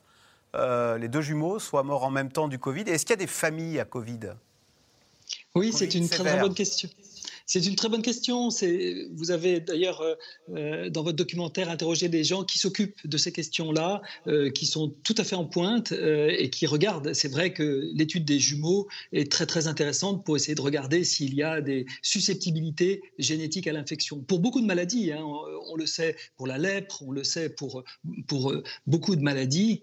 euh, les deux jumeaux, soient morts en même temps du Covid? Est-ce qu'il y a des familles à Covid? Oui, c'est une très, très bonne question. C'est une très bonne question. Vous avez d'ailleurs euh, euh, dans votre documentaire interrogé des gens qui s'occupent de ces questions-là, euh, qui sont tout à fait en pointe et qui regardent. C'est vrai que l'étude des jumeaux est très très intéressante pour essayer de regarder s'il y a des susceptibilités génétiques à l'infection. Pour beaucoup de maladies, hein, on, le sait pour la lèpre, on le sait pour, pour beaucoup de maladies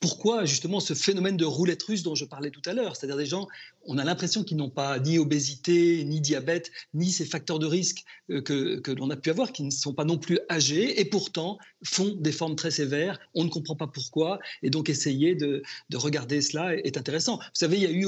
pourquoi justement ce phénomène de roulette russe dont je parlais tout à l'heure, c'est-à-dire des gens on a l'impression qu'ils n'ont pas ni obésité, ni diabète, ni ces facteurs de risque euh, que, que l'on a pu avoir, qui ne sont pas non plus âgés, et pourtant font des formes très sévères. On ne comprend pas pourquoi, et donc essayer de, de regarder cela est intéressant. Vous savez, il y a eu,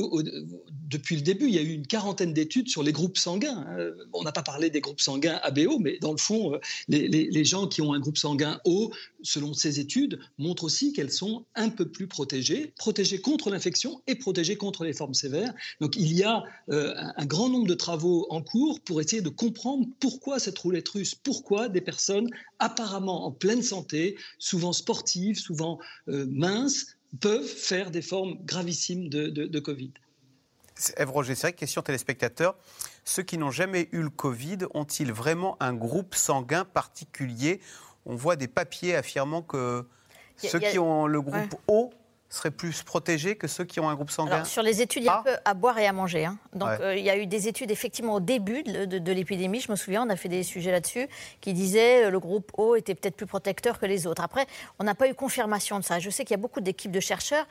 depuis le début, il y a eu une quarantaine d'études sur les groupes sanguins. Hein. On n'a pas parlé des groupes sanguins ABO, mais dans le fond, euh, les, les, les gens qui ont un groupe sanguin O, selon ces études, montrent aussi qu'elles sont un peu plus protégées, protégées contre l'infection et protégées contre les formes sévères. Donc il y a euh, un grand nombre de travaux en cours pour essayer de comprendre pourquoi cette roulette russe, pourquoi des personnes apparemment en pleine santé, souvent sportives, souvent euh, minces, peuvent faire des formes gravissimes de, Covid. Ève Roger, c'est vrai, question téléspectateur. Ceux qui n'ont jamais eu le Covid ont-ils vraiment un groupe sanguin particulier? On voit des papiers affirmant que ceux qui ont le groupe O seraient plus protégés que ceux qui ont un groupe sanguin Sur les études, il y a un peu à boire et à manger. Hein. Donc euh, il y a eu des études effectivement au début de, l'épidémie, je me souviens, on a fait des sujets là-dessus, qui disaient euh, le groupe O était peut-être plus protecteur que les autres. Après, on n'a pas eu confirmation de ça. Je sais qu'il y a beaucoup d'équipes de chercheurs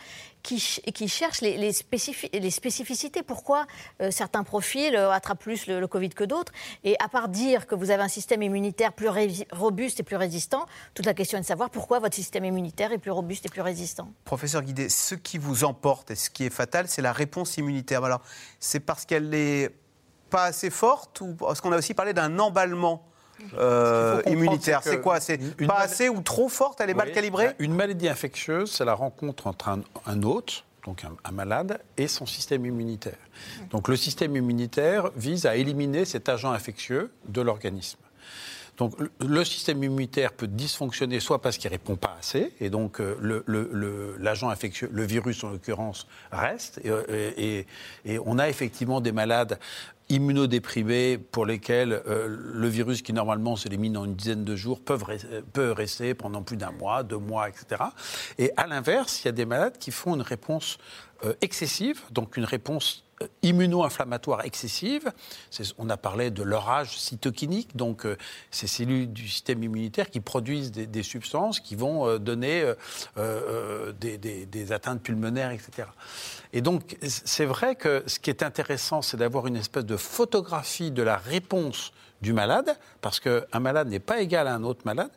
qui, qui cherchent les, spécificités. Pourquoi euh, certains profils attrapent plus le, le Covid que d'autres? Et à part dire que vous avez un système immunitaire plus robuste et plus résistant, toute la question est de savoir pourquoi votre système immunitaire est plus robuste et plus résistant. Professeur ce qui vous emporte et ce qui est fatal, c'est la réponse immunitaire. Alors, c'est parce qu'elle n'est pas assez forte ou parce qu'on a aussi parlé d'un emballement euh, immunitaire. C'est quoi C'est pas assez ou trop forte Elle est mal calibrée Une maladie infectieuse, c'est la rencontre entre un, hôte, donc un, malade, et son système immunitaire. Donc le système immunitaire vise à éliminer cet agent infectieux de l'organisme. Donc le système immunitaire peut dysfonctionner soit parce qu'il répond pas assez, et donc euh, l'agent infectieux, le virus en l'occurrence, reste. Euh, et, on a effectivement des malades immunodéprimés pour lesquels euh, le virus qui normalement s'élimine en une dizaine de jours peuvent, peut rester pendant plus d'un mois, deux mois, etc. Et à l'inverse, il y a des malades qui font une réponse excessive, donc une réponse euh, immuno-inflammatoire excessive. On a parlé de l'orage cytokinique, donc euh, ces cellules du système immunitaire qui produisent des, substances qui vont euh, donner des, atteintes pulmonaires, etc. Et donc c'est vrai que ce qui est intéressant, c'est d'avoir une espèce de photographie de la réponse du malade, parce qu'un malade n'est pas égal à un autre malade.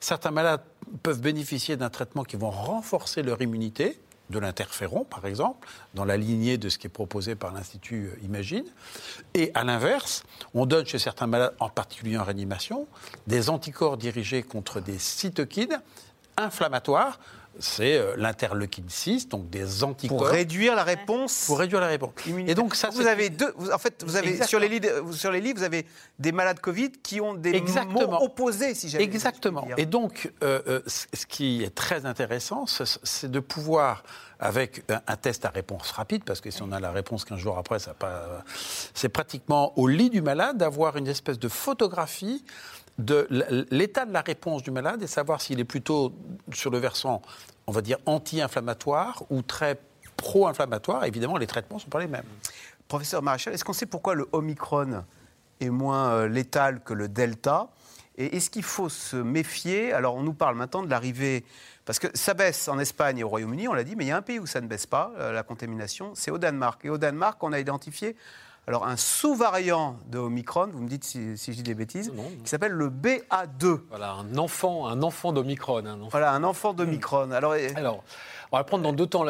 Certains malades peuvent bénéficier d'un traitement qui vont renforcer leur immunité, de l'interféron, par exemple, dans la lignée de ce qui est proposé par l'Institut euh, Imagine. Et à l'inverse, on donne chez certains malades, en particulier en réanimation, des anticorps dirigés contre des cytokines inflammatoires c'est euh, l'interleukine 6, donc des anticorps. Pour réduire la réponse Pour réduire la réponse. Et donc ça, vous avez deux. en fait, vous avez sur les lits, sur les lits, vous avez des malades Covid qui ont des Exactement. mots opposés, si j'avais. Exactement. Et donc, euh, euh, ce qui est très intéressant, c'est de pouvoir avec un, test à réponse rapide, parce que si on a la réponse 15 jours après, ça pas. C'est pratiquement au lit du malade d'avoir une espèce de photographie de l'état de la réponse du malade et savoir s'il est plutôt sur le versant, on va dire, anti-inflammatoire ou très pro-inflammatoire. Évidemment, les traitements ne sont pas les mêmes. Professeur Maréchal, est-ce qu'on sait pourquoi le Omicron est moins euh, létal que le Delta? Et est-ce qu'il faut se méfier? Alors, on nous parle maintenant de l'arrivée. Parce que ça baisse en Espagne et au Royaume-Uni, on l'a dit, mais il y a un pays où ça ne baisse pas, euh, la contamination, c'est au Danemark. Et au Danemark, on a identifié alors un sous-variant de Omicron, vous me dites si, je dis des bêtises, qui s'appelle le BA2. Voilà, un enfant, un enfant d'Omicron. Voilà, un enfant d'Omicron. Alors, alors on va prendre dans deux temps.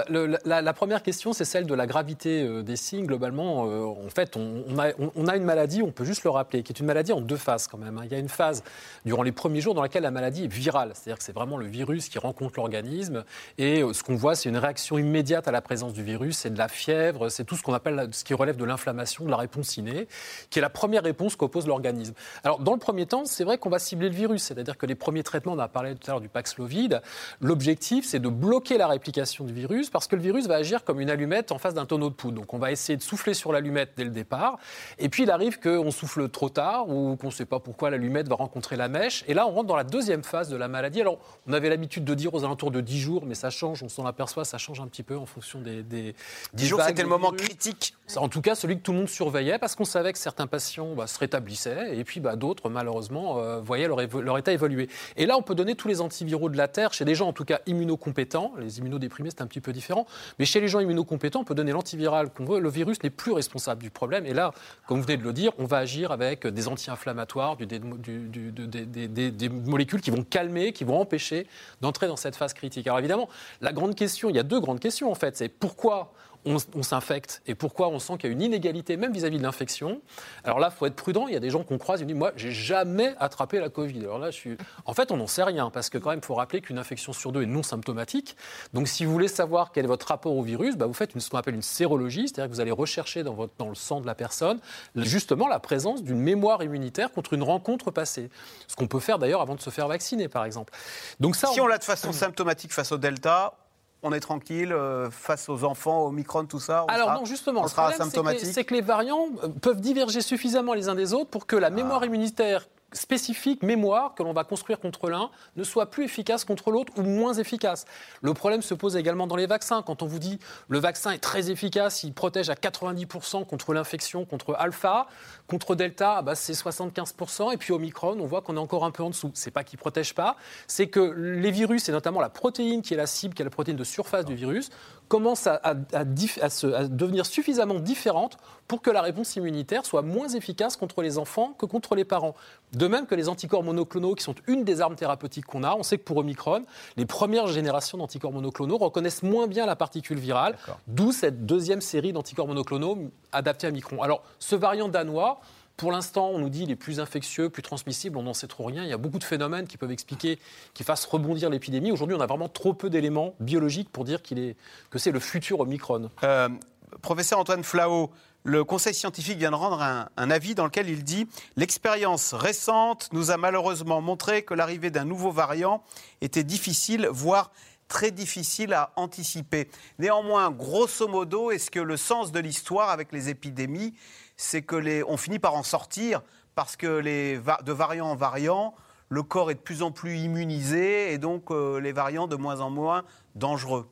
La, première question, c'est celle de la gravité euh, des signes. Globalement, euh, en fait, on, a, une maladie, on peut juste le rappeler, qui est une maladie en deux phases quand même. Hein. Il y a une phase durant les premiers jours dans laquelle la maladie est virale, c'est-à-dire que c'est vraiment le virus qui rencontre l'organisme. Et euh, ce qu'on voit, c'est une réaction immédiate à la présence du virus, c'est de la fièvre, c'est tout ce qu'on appelle ce qui relève de l'inflammation, de la réponse innée, qui est la première réponse qu'oppose l'organisme. Alors, dans le premier temps, c'est vrai qu'on va cibler le virus, c'est-à-dire que les premiers traitements, on a parlé tout à l'heure du Paxlovid, l'objectif, c'est de bloquer la réplication du virus parce que le virus va agir comme une allumette en face d'un tonneau de poudre. Donc on va essayer de souffler sur l'allumette dès le départ. Et puis il arrive qu'on souffle trop tard ou qu'on ne sait pas pourquoi l'allumette va rencontrer la mèche. Et là, on rentre dans la deuxième phase de la maladie. Alors on avait l'habitude de dire aux alentours de 10 jours, mais ça change, on s'en aperçoit, ça change un petit peu en fonction des. des 10 jours, c'était le moment critique. En tout cas, celui que tout le monde surveillait parce qu'on savait que certains patients bah, se rétablissaient et puis bah, d'autres, malheureusement, euh, voyaient leur, leur, état évoluer. Et là, on peut donner tous les antiviraux de la Terre chez des gens, en tout cas immunocompétents. Les immunodéprimés, c'est un petit peu différent. Mais chez les gens immunocompétents, on peut donner l'antiviral qu'on veut. Le virus n'est plus responsable du problème. Et là, comme vous venez de le dire, on va agir avec des anti-inflammatoires, des, des, molécules qui vont calmer, qui vont empêcher d'entrer dans cette phase critique. Alors évidemment, la grande question, il y a deux grandes questions en fait. C'est pourquoi on, s'infecte et pourquoi on sent qu'il y a une inégalité même vis-à-vis de l'infection? Alors là, il faut être prudent. Il y a des gens qu'on croise, ils disent Moi, j'ai jamais attrapé la Covid. Alors là, je suis. En fait, on n'en sait rien parce que, quand même, il faut rappeler qu'une infection sur deux est non symptomatique. Donc, si vous voulez savoir quel est votre rapport au virus, bah, vous faites une, ce qu'on appelle une sérologie, c'est-à-dire que vous allez rechercher dans, votre, dans le sang de la personne justement la présence d'une mémoire immunitaire contre une rencontre passée. Ce qu'on peut faire d'ailleurs avant de se faire vacciner, par exemple. Donc, ça, si on, on l'a de façon symptomatique face au Delta, on est tranquille euh, face aux enfants, au Micron, tout ça Alors non, justement, le problème, c'est que, les variants euh, peuvent diverger suffisamment les uns des autres pour que la mémoire ah. immunitaire spécifique, mémoire, que l'on va construire contre l'un, ne soit plus efficace contre l'autre ou moins efficace. Le problème se pose également dans les vaccins. Quand on vous dit le vaccin est très efficace, il protège à 90% contre l'infection, contre alpha, contre delta, bah, c'est 75%, et puis Omicron, on voit qu'on est encore un peu en dessous. C'est pas qu'il protège pas, c'est que les virus, et notamment la protéine qui est la cible, qui est la protéine de surface du virus, commence à, à, devenir suffisamment différente pour que la réponse immunitaire soit moins efficace contre les enfants que contre les parents. De même que les anticorps monoclonaux, qui sont une des armes thérapeutiques qu'on a, on sait que pour Omicron, les premières générations d'anticorps monoclonaux reconnaissent moins bien la particule virale, d'où cette deuxième série d'anticorps monoclonaux adaptés à Micron. Alors, ce variant danois, pour l'instant, on nous dit qu'il est plus infectieux, plus transmissible, on n'en sait trop rien. Il y a beaucoup de phénomènes qui peuvent expliquer, qui fassent rebondir l'épidémie. Aujourd'hui, on a vraiment trop peu d'éléments biologiques pour dire que c'est le futur Omicron. Euh, professeur Antoine Flao, le Conseil scientifique vient de rendre un avis dans lequel il dit L'expérience récente nous a malheureusement montré que l'arrivée d'un nouveau variant était difficile, voire très difficile à anticiper. Néanmoins, grosso modo, est-ce que le sens de l'histoire avec les épidémies, c'est que les, on finit par en sortir parce que les, de variant en variant, le corps est de plus en plus immunisé et donc euh, les variants de moins en moins dangereux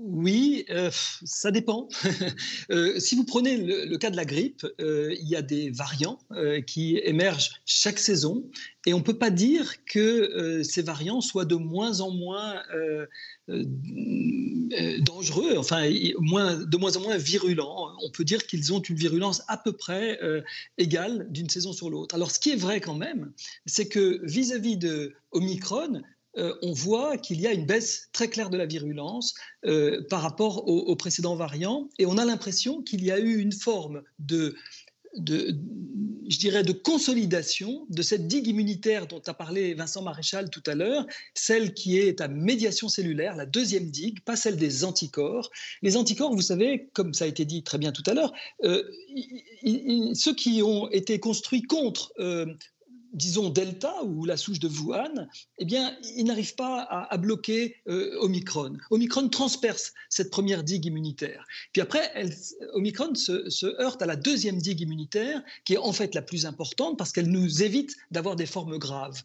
oui, euh, ça dépend. Euh, si vous prenez le, cas de la grippe, il y a des variants qui émergent chaque saison et on ne peut pas dire que ces variants soient de moins en moins euh, euh, dangereux, enfin moins, de moins en moins virulents. On peut dire qu'ils ont une virulence à peu près euh, égale d'une saison sur l'autre. Alors ce qui est vrai quand même, c'est que vis-à-vis de Omicron, on voit qu'il y a une baisse très claire de la virulence par rapport aux, précédents variants, et on a l'impression qu'il y a eu une forme de je dirais, de consolidation de cette digue immunitaire dont a parlé Vincent Maréchal tout à l'heure, celle qui est à médiation cellulaire, la deuxième digue, pas celle des anticorps. Les anticorps, vous savez, comme ça a été dit très bien tout à l'heure, euh, ceux qui ont été construits contre euh, disons, Delta ou la souche de Wuhan, eh bien, ils n'arrivent pas à, bloquer euh, Omicron. Omicron transperce cette première digue immunitaire. Puis après, Omicron se, heurte à la deuxième digue immunitaire, qui est en fait la plus importante parce qu'elle nous évite d'avoir des formes graves.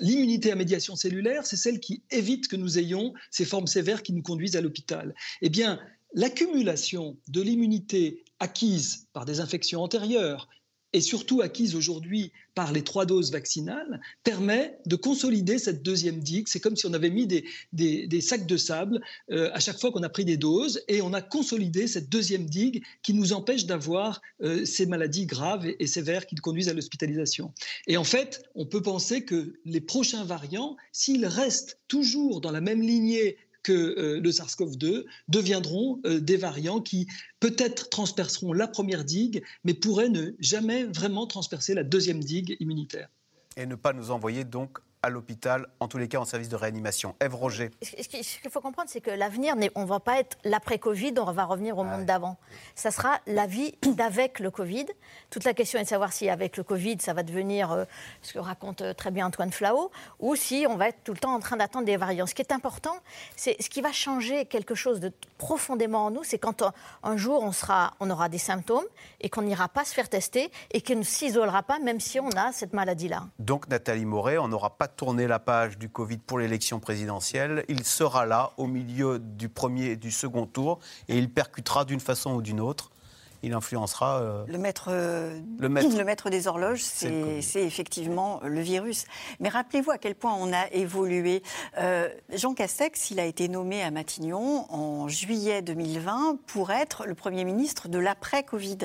L'immunité à médiation cellulaire, c'est celle qui évite que nous ayons ces formes sévères qui nous conduisent à l'hôpital. Eh bien, l'accumulation de l'immunité acquise par des infections antérieures, et surtout acquise aujourd'hui par les trois doses vaccinales, permet de consolider cette deuxième digue. C'est comme si on avait mis des, des, sacs de sable euh, à chaque fois qu'on a pris des doses et on a consolidé cette deuxième digue qui nous empêche d'avoir euh, ces maladies graves et, et sévères qui conduisent à l'hospitalisation. Et en fait, on peut penser que les prochains variants, s'ils restent toujours dans la même lignée que euh, le SARS-CoV-2 deviendront euh, des variants qui peut-être transperceront la première digue, mais pourraient ne jamais vraiment transpercer la deuxième digue immunitaire. Et ne pas nous envoyer donc à l'hôpital, en tous les cas en service de réanimation. Ève Roger. Ce qu'il faut comprendre, c'est que l'avenir, on ne va pas être l'après-Covid, on va revenir au monde d'avant. Ça sera la vie d'avec le Covid. Toute la question est de savoir si avec le Covid, ça va devenir euh, ce que raconte euh, très bien Antoine Flao, ou si on va être tout le temps en train d'attendre des variants. Ce qui est important, c'est ce qui va changer quelque chose de profondément en nous, c'est quand un, jour on, sera, on aura des symptômes et qu'on n'ira pas se faire tester et qu'on ne s'isolera pas même si on a cette maladie-là. Donc Nathalie Moret, on n'aura pas tourner la page du Covid pour l'élection présidentielle. Il sera là au milieu du premier et du second tour et il percutera d'une façon ou d'une autre il influencera. Euh, le, maître, euh, le, maître, des horloges, c'est effectivement le virus. Mais rappelez-vous à quel point on a évolué. Euh, Jean Castex, il a été nommé à Matignon en juillet 2020 pour être le Premier ministre de l'après-Covid.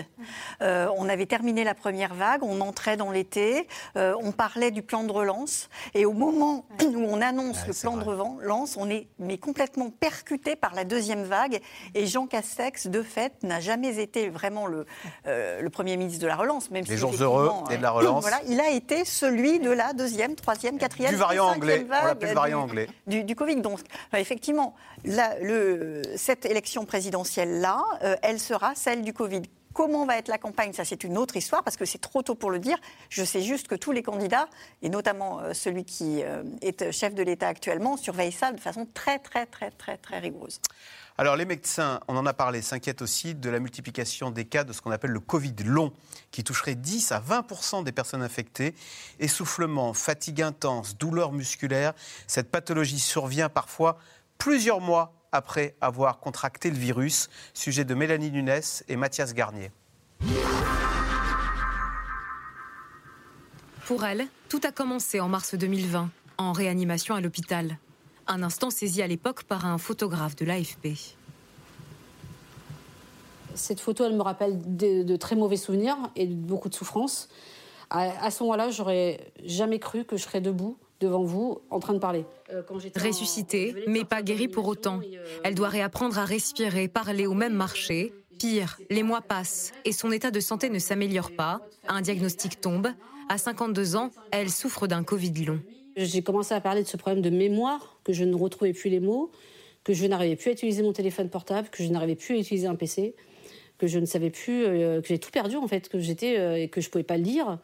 on avait terminé la première vague, on entrait dans l'été, on parlait du plan de relance. Et au moment où on annonce le plan de relance, on est mais complètement percuté par la deuxième vague. Et Jean Castex, de fait, n'a jamais été vraiment le, euh, le Premier ministre de la relance, même Les jours heureux et de la relance. Voilà, il a été celui de la deuxième, troisième, quatrième, du variant anglais. on l'appelle variant anglais. Du, Covid. Donc, effectivement, le, cette élection présidentielle-là, euh, elle sera celle du Covid. Comment va être la campagne? Ça, c'est une autre histoire parce que c'est trop tôt pour le dire. Je sais juste que tous les candidats, et notamment euh, celui qui est chef de l'État actuellement, surveillent ça de façon très, très, très, très, très rigoureuse. Alors les médecins, on en a parlé, s'inquiètent aussi de la multiplication des cas de ce qu'on appelle le Covid long, qui toucherait 10 à 20% des personnes infectées. Essoufflement, fatigue intense, douleurs musculaires, cette pathologie survient parfois plusieurs mois après avoir contracté le virus. Sujet de Mélanie Nunes et Mathias Garnier. Pour elle, tout a commencé en mars 2020, en réanimation à l'hôpital. Un instant saisi à l'époque par un photographe de l'AFP. Cette photo, elle me rappelle de, très mauvais souvenirs et beaucoup de souffrance. À, ce moment-là, j'aurais jamais cru que je serais debout devant vous en train de parler. Euh, Ressuscitée, mais pas guérie pour autant. Euh, Elle doit réapprendre à respirer, parler ou même marcher. Pire, les mois passent et son état de santé ne s'améliore pas. Un diagnostic tombe. À 52 ans, elle souffre d'un Covid long. J'ai commencé à parler de ce problème de mémoire, que je ne retrouvais plus les mots, que je n'arrivais plus à utiliser mon téléphone portable, que je n'arrivais plus à utiliser un PC, que je ne savais plus, euh, que j'ai tout perdu en fait, que j'étais euh, et que je pouvais pas lire.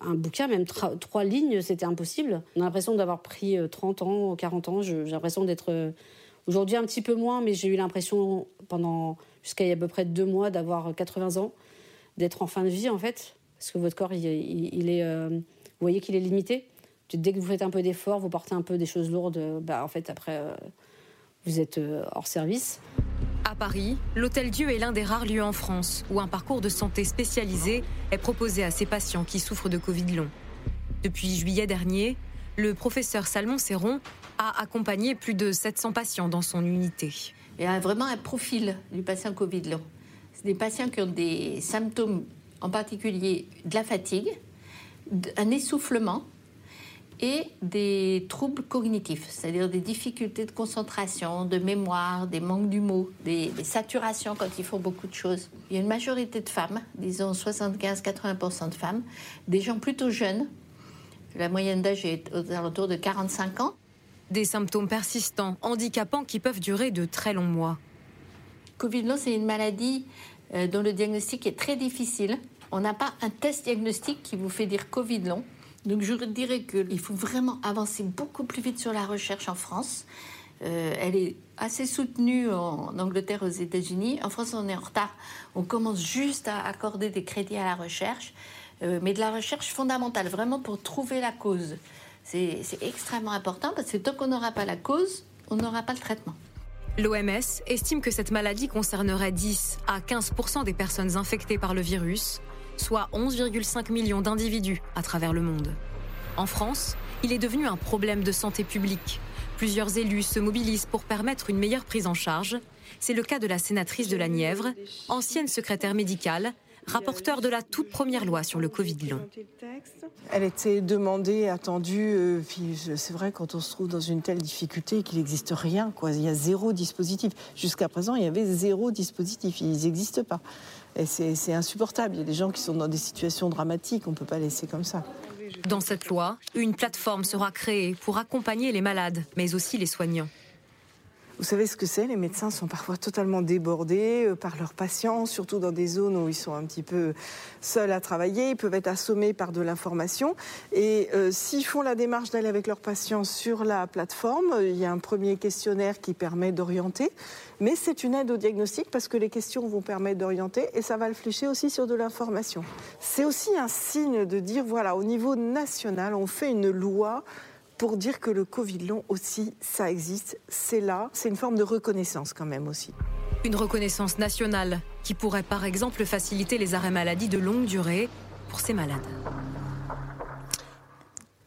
Un bouquin, même trois lignes, c'était impossible. On a l'impression d'avoir pris 30 euh, ans, 40 ans. J'ai l'impression d'être aujourd'hui un petit peu moins, mais j'ai eu l'impression pendant jusqu'à il y a à peu près deux mois d'avoir 80 ans, d'être en fin de vie en fait, parce que votre corps, il, est, vous voyez qu'il est limité dès que vous faites un peu d'effort, vous portez un peu des choses lourdes, bah, en fait, après, euh, vous êtes euh, hors service. À Paris, l'Hôtel Dieu est l'un des rares lieux en France où un parcours de santé spécialisé est proposé à ces patients qui souffrent de Covid long. Depuis juillet dernier, le professeur Salmon Serron a accompagné plus de 700 patients dans son unité. Il y a vraiment un profil du patient Covid long. C'est des patients qui ont des symptômes, en particulier de la fatigue, un essoufflement, et des troubles cognitifs, c'est-à-dire des difficultés de concentration, de mémoire, des manques du mot, des, saturations quand ils font beaucoup de choses. Il y a une majorité de femmes, disons 75-80% de femmes, des gens plutôt jeunes. La moyenne d'âge est aux alentours de 45 ans. Des symptômes persistants, handicapants qui peuvent durer de très longs mois. Covid long, c'est une maladie euh, dont le diagnostic est très difficile. On n'a pas un test diagnostique qui vous fait dire Covid long. Donc je dirais qu'il faut vraiment avancer beaucoup plus vite sur la recherche en France. Euh, elle est assez soutenue en Angleterre, aux États-Unis. En France, on est en retard. On commence juste à accorder des crédits à la recherche, euh, mais de la recherche fondamentale, vraiment pour trouver la cause. C'est extrêmement important parce que tant qu'on n'aura pas la cause, on n'aura pas le traitement. L'OMS estime que cette maladie concernerait 10 à 15 des personnes infectées par le virus soit 11,5 millions d'individus à travers le monde. En France, il est devenu un problème de santé publique. Plusieurs élus se mobilisent pour permettre une meilleure prise en charge. C'est le cas de la sénatrice de la Nièvre, ancienne secrétaire médicale, rapporteur de la toute première loi sur le Covid long. Elle était demandée, attendue. euh, c'est vrai quand on se trouve dans une telle difficulté qu'il n'existe rien, quoi. Il y a zéro dispositif. Jusqu'à présent, il y avait zéro dispositif. Ils n'existent pas. C'est insupportable. Il y a des gens qui sont dans des situations dramatiques. On ne peut pas laisser comme ça. Dans cette loi, une plateforme sera créée pour accompagner les malades, mais aussi les soignants. Vous savez ce que c'est Les médecins sont parfois totalement débordés euh, par leurs patients, surtout dans des zones où ils sont un petit peu seuls à travailler. Ils peuvent être assommés par de l'information. Et euh, s'ils font la démarche d'aller avec leurs patients sur la plateforme, euh, il y a un premier questionnaire qui permet d'orienter. Mais c'est une aide au diagnostic parce que les questions vont permettre d'orienter et ça va le flécher aussi sur de l'information. C'est aussi un signe de dire, voilà, au niveau national, on fait une loi pour dire que le Covid long aussi, ça existe, c'est là. C'est une forme de reconnaissance quand même aussi. Une reconnaissance nationale qui pourrait par exemple faciliter les arrêts maladie de longue durée pour ces malades.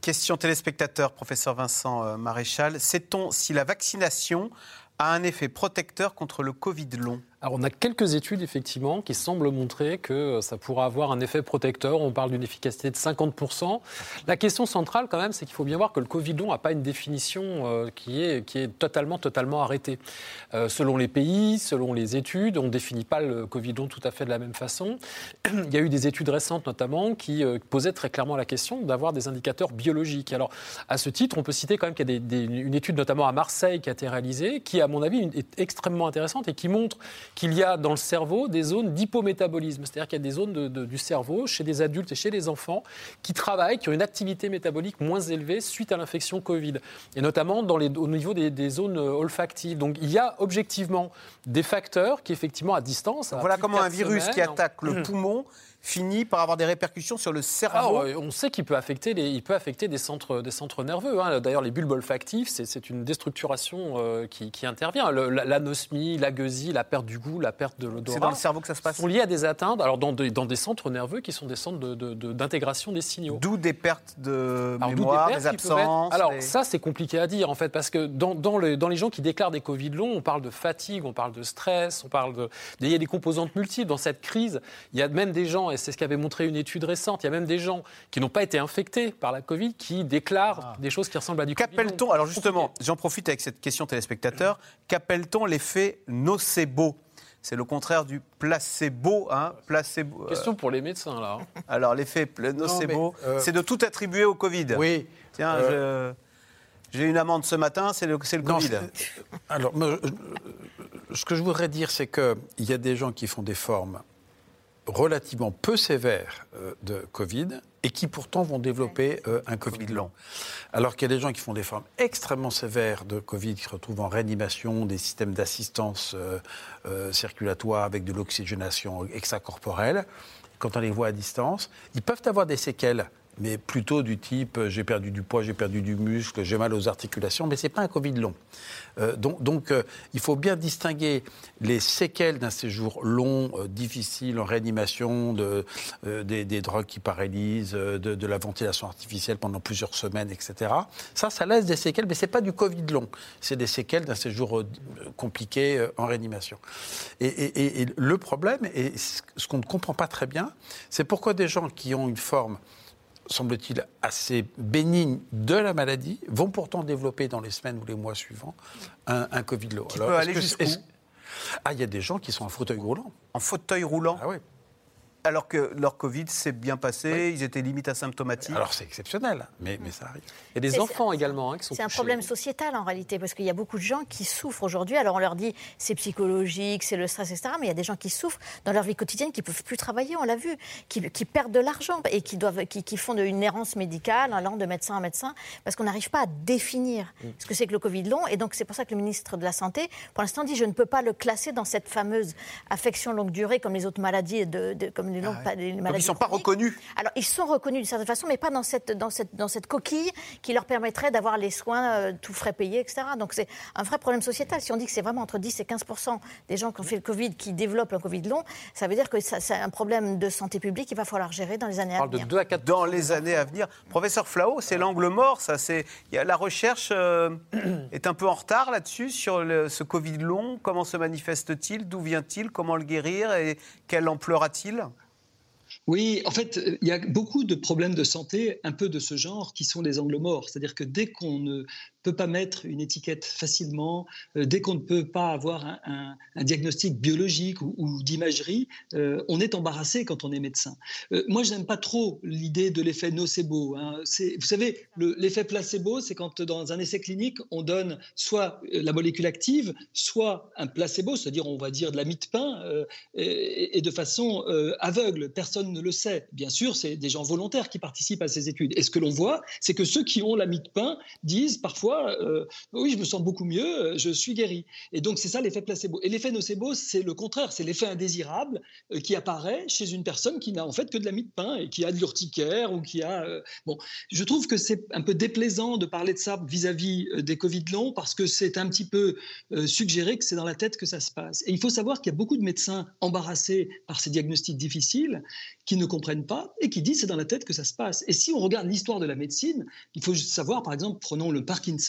Question téléspectateur, professeur Vincent euh, Maréchal. Sait-on si la vaccination a un effet protecteur contre le Covid long? Alors, on a quelques études, effectivement, qui semblent montrer que ça pourra avoir un effet protecteur. On parle d'une efficacité de 50%. La question centrale, quand même, c'est qu'il faut bien voir que le Covid long n'a pas une définition euh, qui, est, qui est totalement, totalement arrêtée. Euh, selon les pays, selon les études, on ne définit pas le Covid long tout à fait de la même façon. Il y a eu des études récentes, notamment, qui euh, posaient très clairement la question d'avoir des indicateurs biologiques. Alors, à ce titre, on peut citer quand même qu'il y a une étude, notamment à Marseille, qui a été réalisée, qui, à mon avis, est extrêmement intéressante et qui montre qu'il y a dans le cerveau des zones d'hypométabolisme. C'est-à-dire qu'il y a des zones de- de- du cerveau, chez des adultes et chez les enfants, qui travaillent, qui ont une activité métabolique moins élevée suite à l'infection Covid. Et notamment dans les- au niveau des, des zones olfactives. Donc, il y a objectivement des facteurs qui, effectivement, à distance. à Voilà comment un virus qui attaque le poumon finit par avoir des répercussions sur le ah, cerveau. ouais, on sait qu'il peut affecter, les, il peut affecter des, centres, des centres nerveux. hein. D'ailleurs, les bulbes olfactifs, c'est, une déstructuration euh, qui, qui intervient. L'anosmie, la gueusie, la perte du goût, la perte de l'odorat. C'est dans le cerveau que ça se passe sont liés à des atteintes, alors dans des, dans des centres nerveux qui sont des centres de- de- de- d'intégration des signaux. D'où des pertes de Alors, mémoire, pertes des être- absences. Alors ça, c'est compliqué à dire en fait, parce que dans, dans les, dans les gens qui déclarent des Covid longs, on parle de fatigue, on parle de stress, on parle de... Il y a des composantes multiples dans cette crise. Il y a même des gens, et c'est ce qu'avait montré une étude récente, il y a même des gens qui n'ont pas été infectés par la Covid qui déclarent des choses qui ressemblent à du. Qu'appelle-t-on, alors justement, j'en profite avec cette question téléspectateur, qu'appelle-t-on l'effet nocebo? C'est le contraire du placebo. Hein, placebo euh, Question pour les médecins là. Alors l'effet nocebo, euh, c'est de tout attribuer au Covid. Oui. Tiens, Euh, je- j'ai une amende ce matin, c'est le, c'est le Non, Covid. Alors, ce que je voudrais dire, c'est qu'il y a des gens qui font des formes relativement peu sévères euh, de Covid et qui pourtant vont développer euh, un Covid long. Alors qu'il y a des gens qui font des formes extrêmement sévères de Covid, qui se retrouvent en réanimation, des systèmes d'assistance euh, circulatoire avec de l'oxygénation extracorporelle. Quand on les voit à distance, ils peuvent avoir des séquelles mais plutôt du type euh, j'ai perdu du poids, j'ai perdu du muscle, j'ai mal aux articulations, mais ce n'est pas un Covid long. Euh, donc euh, il faut bien distinguer les séquelles d'un séjour long, difficile, en réanimation, de, des, drogues qui paralysent, de, la ventilation artificielle pendant plusieurs semaines, etc. Ça, ça laisse des séquelles, mais ce n'est pas du Covid long. C'est des séquelles d'un séjour compliqué en réanimation. Et, le problème, et ce qu'on ne comprend pas très bien, c'est pourquoi des gens qui ont une forme semble-t-il, assez bénigne de la maladie, vont pourtant développer dans les semaines ou les mois suivants un, un Covid long. Qui peut aller jusqu'où Ah, il y a des gens qui sont en fauteuil roulant. En fauteuil roulant Ah oui. Alors que leur Covid s'est bien passé, ils étaient limite asymptomatiques. Alors c'est exceptionnel, mais, mais ça arrive. Il y a des enfants également hein, qui sont C'est un problème sociétal en réalité, parce qu'il y a beaucoup de gens qui souffrent aujourd'hui. Alors on leur dit c'est psychologique, c'est le stress, etc. Mais il y a des gens qui souffrent dans leur vie quotidienne, qui ne peuvent plus travailler, on l'a vu, qui, qui perdent de l'argent et qui, doivent, qui, qui font de- une errance médicale, allant de médecin en médecin, parce qu'on n'arrive pas à définir Mm. ce que c'est que le Covid long. Et donc c'est pour ça que le ministre de la Santé, pour l'instant, dit je ne peux pas le classer dans cette fameuse affection longue durée comme les autres maladies, de, de- comme Ah les Donc, ils sont pas reconnus. Alors, ils sont reconnus d'une certaine façon, mais pas dans cette, dans cette, dans cette coquille qui leur permettrait d'avoir les soins euh, tout frais payés, etc. Donc, c'est un vrai problème sociétal. Si on dit que c'est vraiment entre 10 et 15% des gens qui ont fait le Covid qui développent un Covid long, ça veut dire que c'est un problème de santé publique qu'il va falloir gérer dans les années à venir. à 4 Dans les années à venir. Professeur Flao, c'est l'angle mort, ça. C'est il y a- la recherche euh, est un peu en retard là-dessus sur le- ce Covid long. Comment se manifeste-t-il? D'où vient-il? Comment le guérir? Et quelle ampleur a-t-il? Oui, en fait, il y a beaucoup de problèmes de santé, un peu de ce genre, qui sont des angles morts. C'est-à-dire que dès qu'on ne peut pas mettre une étiquette facilement, euh, dès qu'on ne peut pas avoir un, diagnostic biologique ou, d'imagerie, euh, on est embarrassé quand on est médecin. Euh, moi, je n'aime pas trop l'idée de l'effet nocebo. hein. Vous savez, le- l'effet placebo, c'est quand dans un essai clinique, on donne soit la molécule active, soit un placebo, c'est-à-dire on va dire de la mie de pain, et, de façon aveugle. Personne ne le sait. Bien sûr, c'est des gens volontaires qui participent à ces études. Et ce que l'on voit, c'est que ceux qui ont la mie de pain disent parfois euh, Oui, je me sens beaucoup mieux, euh, je suis guéri. Et donc, c'est ça l'effet placebo. Et l'effet nocebo, c'est le contraire, c'est l'effet indésirable euh, qui apparaît chez une personne qui n'a en fait que de la mie de pain et qui a de l'urticaire ou qui a. Bon, je trouve que c'est un peu déplaisant de parler de ça vis-à-vis des Covid longs parce que c'est un petit peu suggéré que c'est dans la tête que ça se passe. Et il faut savoir qu'il y a beaucoup de médecins embarrassés par ces diagnostics difficiles qui ne comprennent pas et qui disent c'est dans la tête que ça se passe. Et si on regarde l'histoire de la médecine, il faut savoir, par exemple, prenons le Parkinson.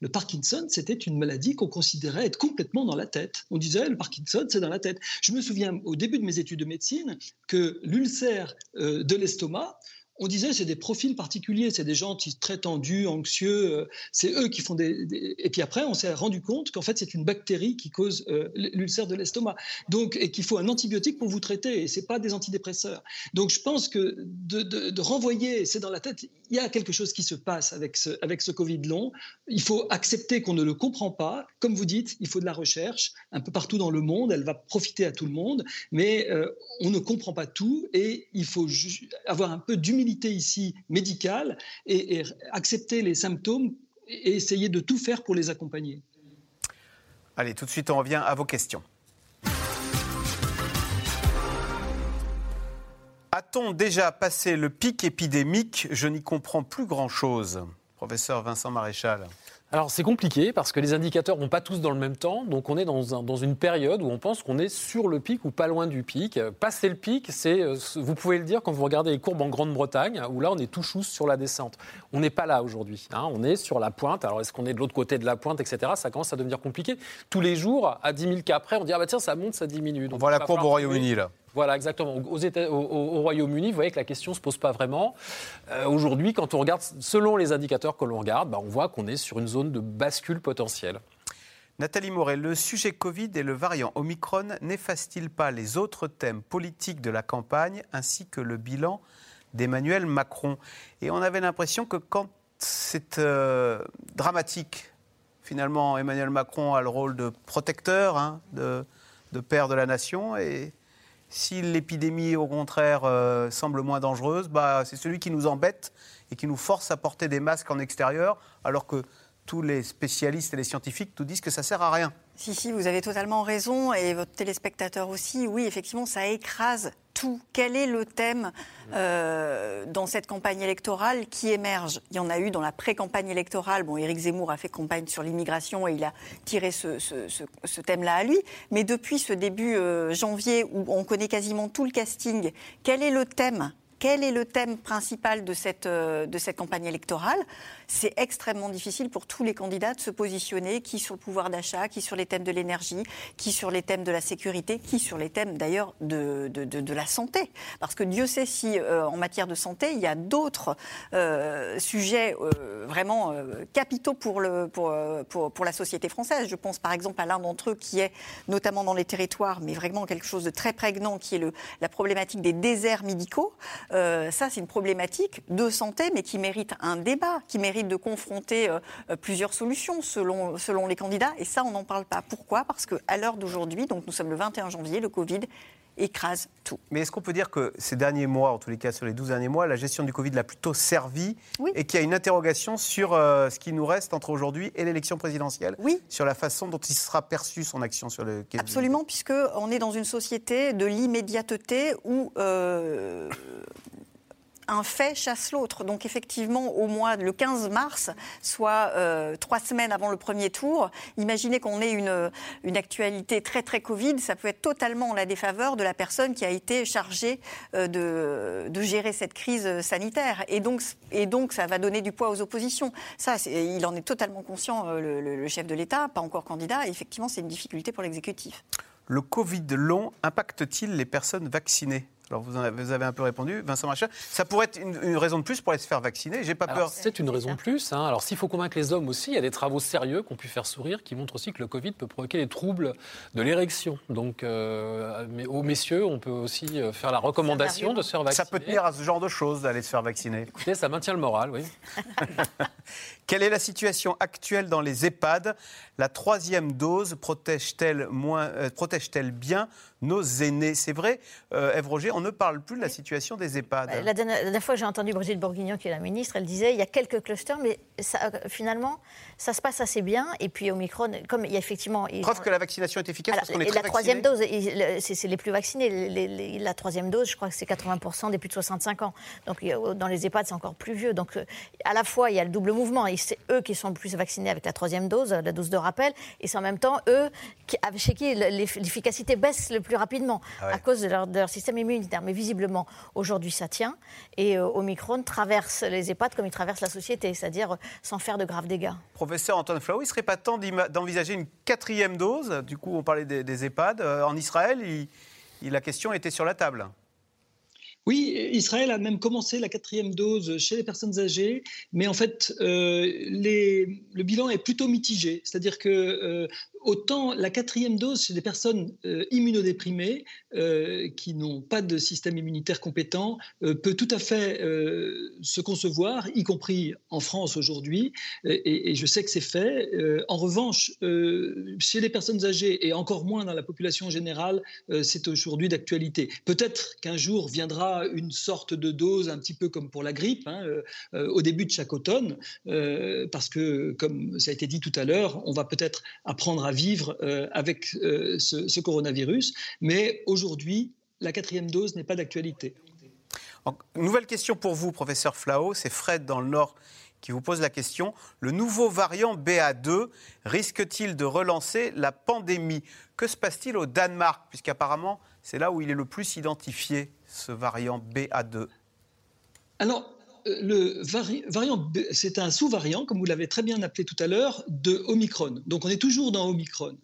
Le Parkinson, c'était une maladie qu'on considérait être complètement dans la tête. On disait le Parkinson, c'est dans la tête. Je me souviens au début de mes études de médecine que l'ulcère euh, de l'estomac, on disait c'est des profils particuliers, c'est des gens très tendus, anxieux, euh, c'est eux qui font des, Et puis après, on s'est rendu compte qu'en fait c'est une bactérie qui cause euh, l'ulcère de l'estomac, donc et qu'il faut un antibiotique pour vous traiter, et c'est pas des antidépresseurs. Donc je pense que de, renvoyer, c'est dans la tête, il y a quelque chose qui se passe avec ce, avec ce Covid long. Il faut accepter qu'on ne le comprend pas. Comme vous dites, il faut de la recherche un peu partout dans le monde. Elle va profiter à tout le monde, mais euh, on ne comprend pas tout et il faut avoir un peu d'humilité ici médicale et, accepter les symptômes et essayer de tout faire pour les accompagner. Allez, tout de suite, on revient à vos questions. A-t-on déjà passé le pic épidémique? Je n'y comprends plus grand-chose. Professeur Vincent Maréchal. Alors c'est compliqué parce que les indicateurs vont pas tous dans le même temps, donc on est dans, un- dans une période où on pense qu'on est sur le pic ou pas loin du pic. Passer le pic, c'est, euh, vous pouvez le dire quand vous regardez les courbes en Grande-Bretagne, où là on est tout chousse sur la descente. On n'est pas là aujourd'hui, hein, on est sur la pointe. Alors est-ce qu'on est de l'autre côté de la pointe, etc. Ça commence à devenir compliqué. Tous les jours, à 10 000 cas après, on dit ah bah tiens ça monte, ça diminue. On voit la courbe au Royaume-Uni, là. Voilà, exactement. Au Royaume-Uni, vous voyez que la question ne se pose pas vraiment. Euh, Aujourd'hui, quand on regarde, selon les indicateurs que l'on regarde, bah, on voit qu'on est sur une zone de bascule potentielle. Nathalie Moret, le sujet Covid et le variant Omicron n'effacent-ils pas les autres thèmes politiques de la campagne ainsi que le bilan d'Emmanuel Macron? Et on avait l'impression que quand c'est euh, dramatique, finalement, Emmanuel Macron a le rôle de protecteur, hein, de, de père de la nation. Et si l'épidémie, au contraire, euh, semble moins dangereuse, bah, c'est celui qui nous embête et qui nous force à porter des masques en extérieur, alors que tous les spécialistes et les scientifiques nous disent que ça sert à rien. Si, si, vous avez totalement raison, et votre téléspectateur aussi. Oui, effectivement, ça écrase tout. Quel est le thème euh, dans cette campagne électorale qui émerge? Il y en a eu dans la pré-campagne électorale. Bon, Éric Zemmour a fait campagne sur l'immigration et il a tiré ce, thème-là à lui. Mais depuis ce début euh, janvier, où on connaît quasiment tout le casting, quel est le thème? Principal euh, de cette campagne électorale? C'est extrêmement difficile pour tous les candidats de se positionner, qui sur le pouvoir d'achat, qui sur les thèmes de l'énergie, qui sur les thèmes de la sécurité, qui sur les thèmes d'ailleurs de, de, de- la santé. Parce que Dieu sait si euh, en matière de santé, il y a d'autres euh, sujets euh, vraiment capitaux pour, le, pour, pour, pour la société française. Je pense par exemple à l'un d'entre eux qui est notamment dans les territoires, mais vraiment quelque chose de très prégnant, qui est le, la problématique des déserts médicaux. Ça, c'est une problématique de santé, mais qui mérite un débat, qui mérite de confronter euh, plusieurs solutions selon, selon les candidats. Et ça, on n'en parle pas. Pourquoi? Parce qu'à l'heure d'aujourd'hui, donc nous sommes le 21 janvier, le Covid écrase tout. Mais est-ce qu'on peut dire que ces derniers mois, en tous les cas sur les 12 derniers mois, la gestion du Covid l'a plutôt servi et qu'il y a une interrogation sur euh, ce qui nous reste entre aujourd'hui et l'élection présidentielle? Oui. Sur la façon dont il sera perçu son action sur le Covid? Absolument, puisqu'on est dans une société de l'immédiateté où euh, un fait chasse l'autre. Donc effectivement, au mois le 15 mars, soit euh, trois semaines avant le premier tour, imaginez qu'on ait une, actualité très très Covid, ça peut être totalement en la défaveur de la personne qui a été chargée euh, de, gérer cette crise sanitaire. Et donc, et donc ça va donner du poids aux oppositions. Ça, il en est totalement conscient, euh, le, le, le chef de l'État, pas encore candidat. Et effectivement, c'est une difficulté pour l'exécutif. Le Covid long impacte-t-il les personnes vaccinées? Alors vous, avez, vous avez un peu répondu, Vincent Marchal. Ça pourrait être une, une, raison de plus pour aller se faire vacciner. J'ai pas Alors, peur. C'est une raison de plus. Hein. Alors s'il faut convaincre les hommes aussi, il y a des travaux sérieux qui ont pu faire sourire, qui montrent aussi que le Covid peut provoquer des troubles de l'érection. Donc euh, mais aux messieurs, on peut aussi euh, faire la recommandation de se faire vacciner. Ça peut tenir à ce genre de choses d'aller se faire vacciner. Écoutez, ça maintient le moral, oui. Quelle est la situation actuelle dans les EHPAD? La troisième dose protège-t-elle moins, euh, protège-t-elle bien nos aînés C'est vrai, euh, Ève Roger, on ne parle plus de la situation des EHPAD. La dernière, la dernière fois, j'ai entendu Brigitte Bourguignon, qui est la ministre, elle disait il y a quelques clusters, mais ça, finalement, ça se passe assez bien. Et puis Omicron, comme il y a effectivement. Preuve que la vaccination est efficace Alors, parce qu'on est et très la troisième dose, c'est les plus vaccinés. Les, les, la troisième dose, je crois que c'est 80% des plus de 65 ans. Donc dans les EHPAD, c'est encore plus vieux. Donc à la fois, il y a le double mouvement. Et c'est eux qui sont le plus vaccinés avec la troisième dose, la dose de rappel. Et c'est en même temps eux qui, chez qui l'efficacité baisse le plus rapidement Ah à cause de leur, de leur, système immunitaire. Mais visiblement, aujourd'hui, ça tient. Et euh, Omicron traverse les EHPAD comme il traverse la société, c'est-à-dire sans faire de graves dégâts. Professeur Antoine Flau, il ne serait pas temps d'envisager une quatrième dose? Du coup, on parlait des, des EHPAD. Euh, en Israël, il, il, la question était sur la table. Oui, Israël a même commencé la quatrième dose chez les personnes âgées, mais en fait, euh, les, le bilan est plutôt mitigé. C'est-à-dire que euh, autant la quatrième dose chez des personnes euh, immunodéprimées euh, qui n'ont pas de système immunitaire compétent euh, peut tout à fait se concevoir, y compris en France aujourd'hui, et, je sais que c'est fait. En revanche, chez les personnes âgées et encore moins dans la population générale, c'est aujourd'hui d'actualité. Peut-être qu'un jour viendra une sorte de dose un petit peu comme pour la grippe, hein, au début de chaque automne, parce que, comme ça a été dit tout à l'heure, on va peut-être apprendre à vivre euh, avec euh, ce, ce, coronavirus. Mais aujourd'hui, la quatrième dose n'est pas d'actualité. Nouvelle question pour vous, professeur Flao. C'est Fred dans le Nord qui vous pose la question. Le nouveau variant BA2 risque-t-il de relancer la pandémie? Que se passe-t-il au Danemark? Puisqu'apparemment, c'est là où il est le plus identifié, ce variant BA2. Alors, le vari variant, c'est un sous-variant, comme vous l'avez très bien appelé tout à l'heure, de Omicron. Donc on est toujours dans Omicron.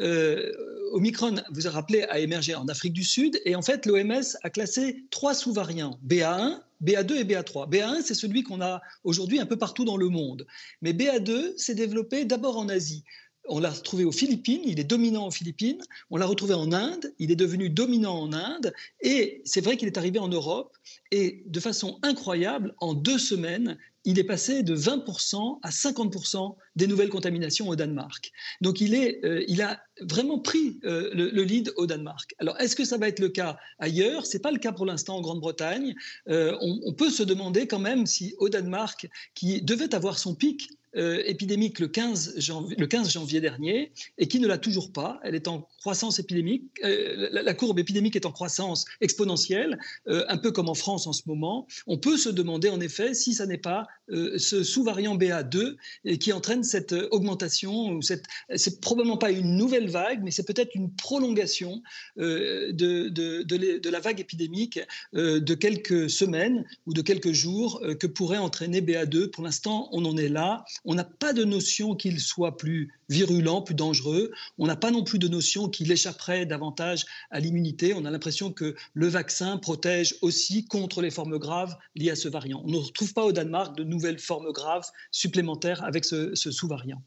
Euh, Omicron, vous avez rappelé, a émergé en Afrique du Sud et en fait l'OMS a classé trois sous-variants, BA1, BA2 et BA3. BA1, c'est celui qu'on a aujourd'hui un peu partout dans le monde. Mais BA2 s'est développé d'abord en Asie. On l'a retrouvé aux Philippines, il est dominant aux Philippines. On l'a retrouvé en Inde, il est devenu dominant en Inde. Et c'est vrai qu'il est arrivé en Europe. Et de façon incroyable, en deux semaines, il est passé de 20% à 50% des nouvelles contaminations au Danemark. Donc il, est, euh, il a vraiment pris euh, le, le, lead au Danemark. Alors est-ce que ça va être le cas ailleurs? Ce n'est pas le cas pour l'instant en Grande-Bretagne. Euh, on, peut se demander quand même si au Danemark, qui devait avoir son pic euh, épidémique le 15, janvier, le 15, janvier, dernier et qui ne l'a toujours pas. Elle est en croissance épidémique. Euh, la, la, courbe épidémique est en croissance exponentielle, euh, un peu comme en France en ce moment. On peut se demander en effet si ça n'est pas euh, ce sous-variant BA2 qui entraîne cette augmentation. C'est probablement pas une nouvelle vague, mais c'est peut-être une prolongation euh, de, de, de, la vague épidémique euh, de quelques semaines ou de quelques jours que pourrait entraîner BA2. Pour l'instant, on en est là. On n'a pas de notion qu'il soit plus virulent, plus dangereux. On n'a pas non plus de notion qu'il échapperait davantage à l'immunité. On a l'impression que le vaccin protège aussi contre les formes graves liées à ce variant. On ne retrouve pas au Danemark de nouvelles formes graves supplémentaires avec ce, ce sous-variant.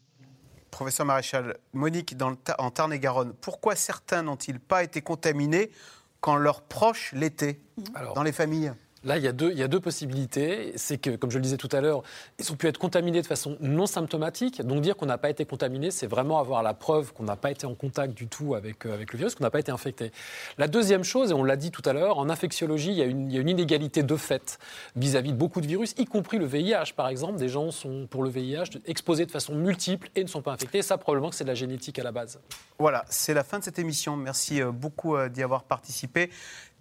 Professeur Maréchal, Monique, dans le en Tarn-et-Garonne, pourquoi certains n'ont-ils pas été contaminés quand leurs proches l'étaient dans les familles? Là, il y, a deux, possibilités. C'est que, comme je le disais tout à l'heure, ils ont pu être contaminés de façon non symptomatique. Donc dire qu'on n'a pas été contaminé, c'est vraiment avoir la preuve qu'on n'a pas été en contact du tout avec, euh, le virus, qu'on n'a pas été infecté. La deuxième chose, et on l'a dit tout à l'heure, en infectiologie, il y, a une, inégalité de fait vis-à-vis de beaucoup de virus, y compris le VIH, par exemple. Des gens sont, pour le VIH, exposés de façon multiple et ne sont pas infectés. Ça, probablement c'est de la génétique à la base. Voilà, c'est la fin de cette émission. Merci euh, beaucoup euh, d'y avoir participé.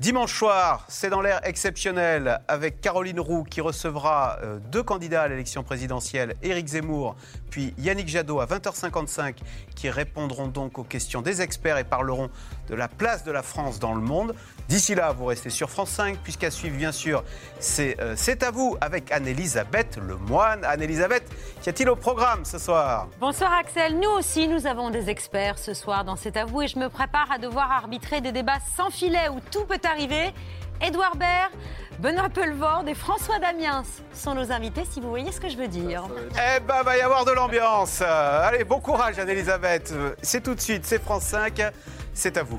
Dimanche soir, c'est dans l'air exceptionnel avec Caroline Roux qui recevra euh, deux candidats à l'élection présidentielle, Éric Zemmour puis Yannick Jadot à 20h55 qui répondront donc aux questions des experts et parleront de la place de la France dans le monde. D'ici là, vous restez sur France 5 puisqu'à suivre bien sûr, c'est euh, C'est à vous avec Anne-Elisabeth Lemoine. Anne-Elisabeth, qu'y a-t-il au programme ce soir? Bonsoir Axel, nous aussi nous avons des experts ce soir dans C'est à vous et je me prépare à devoir arbitrer des débats sans filet où tout peut arriver. Édouard Baird, Benoît Pelvord et François Damiens sont nos invités, si vous voyez ce que je veux dire. Eh ben, va y avoir de l'ambiance. Euh, Allez, bon courage, Anne-Elisabeth. C'est tout de suite, c'est France 5, c'est à vous.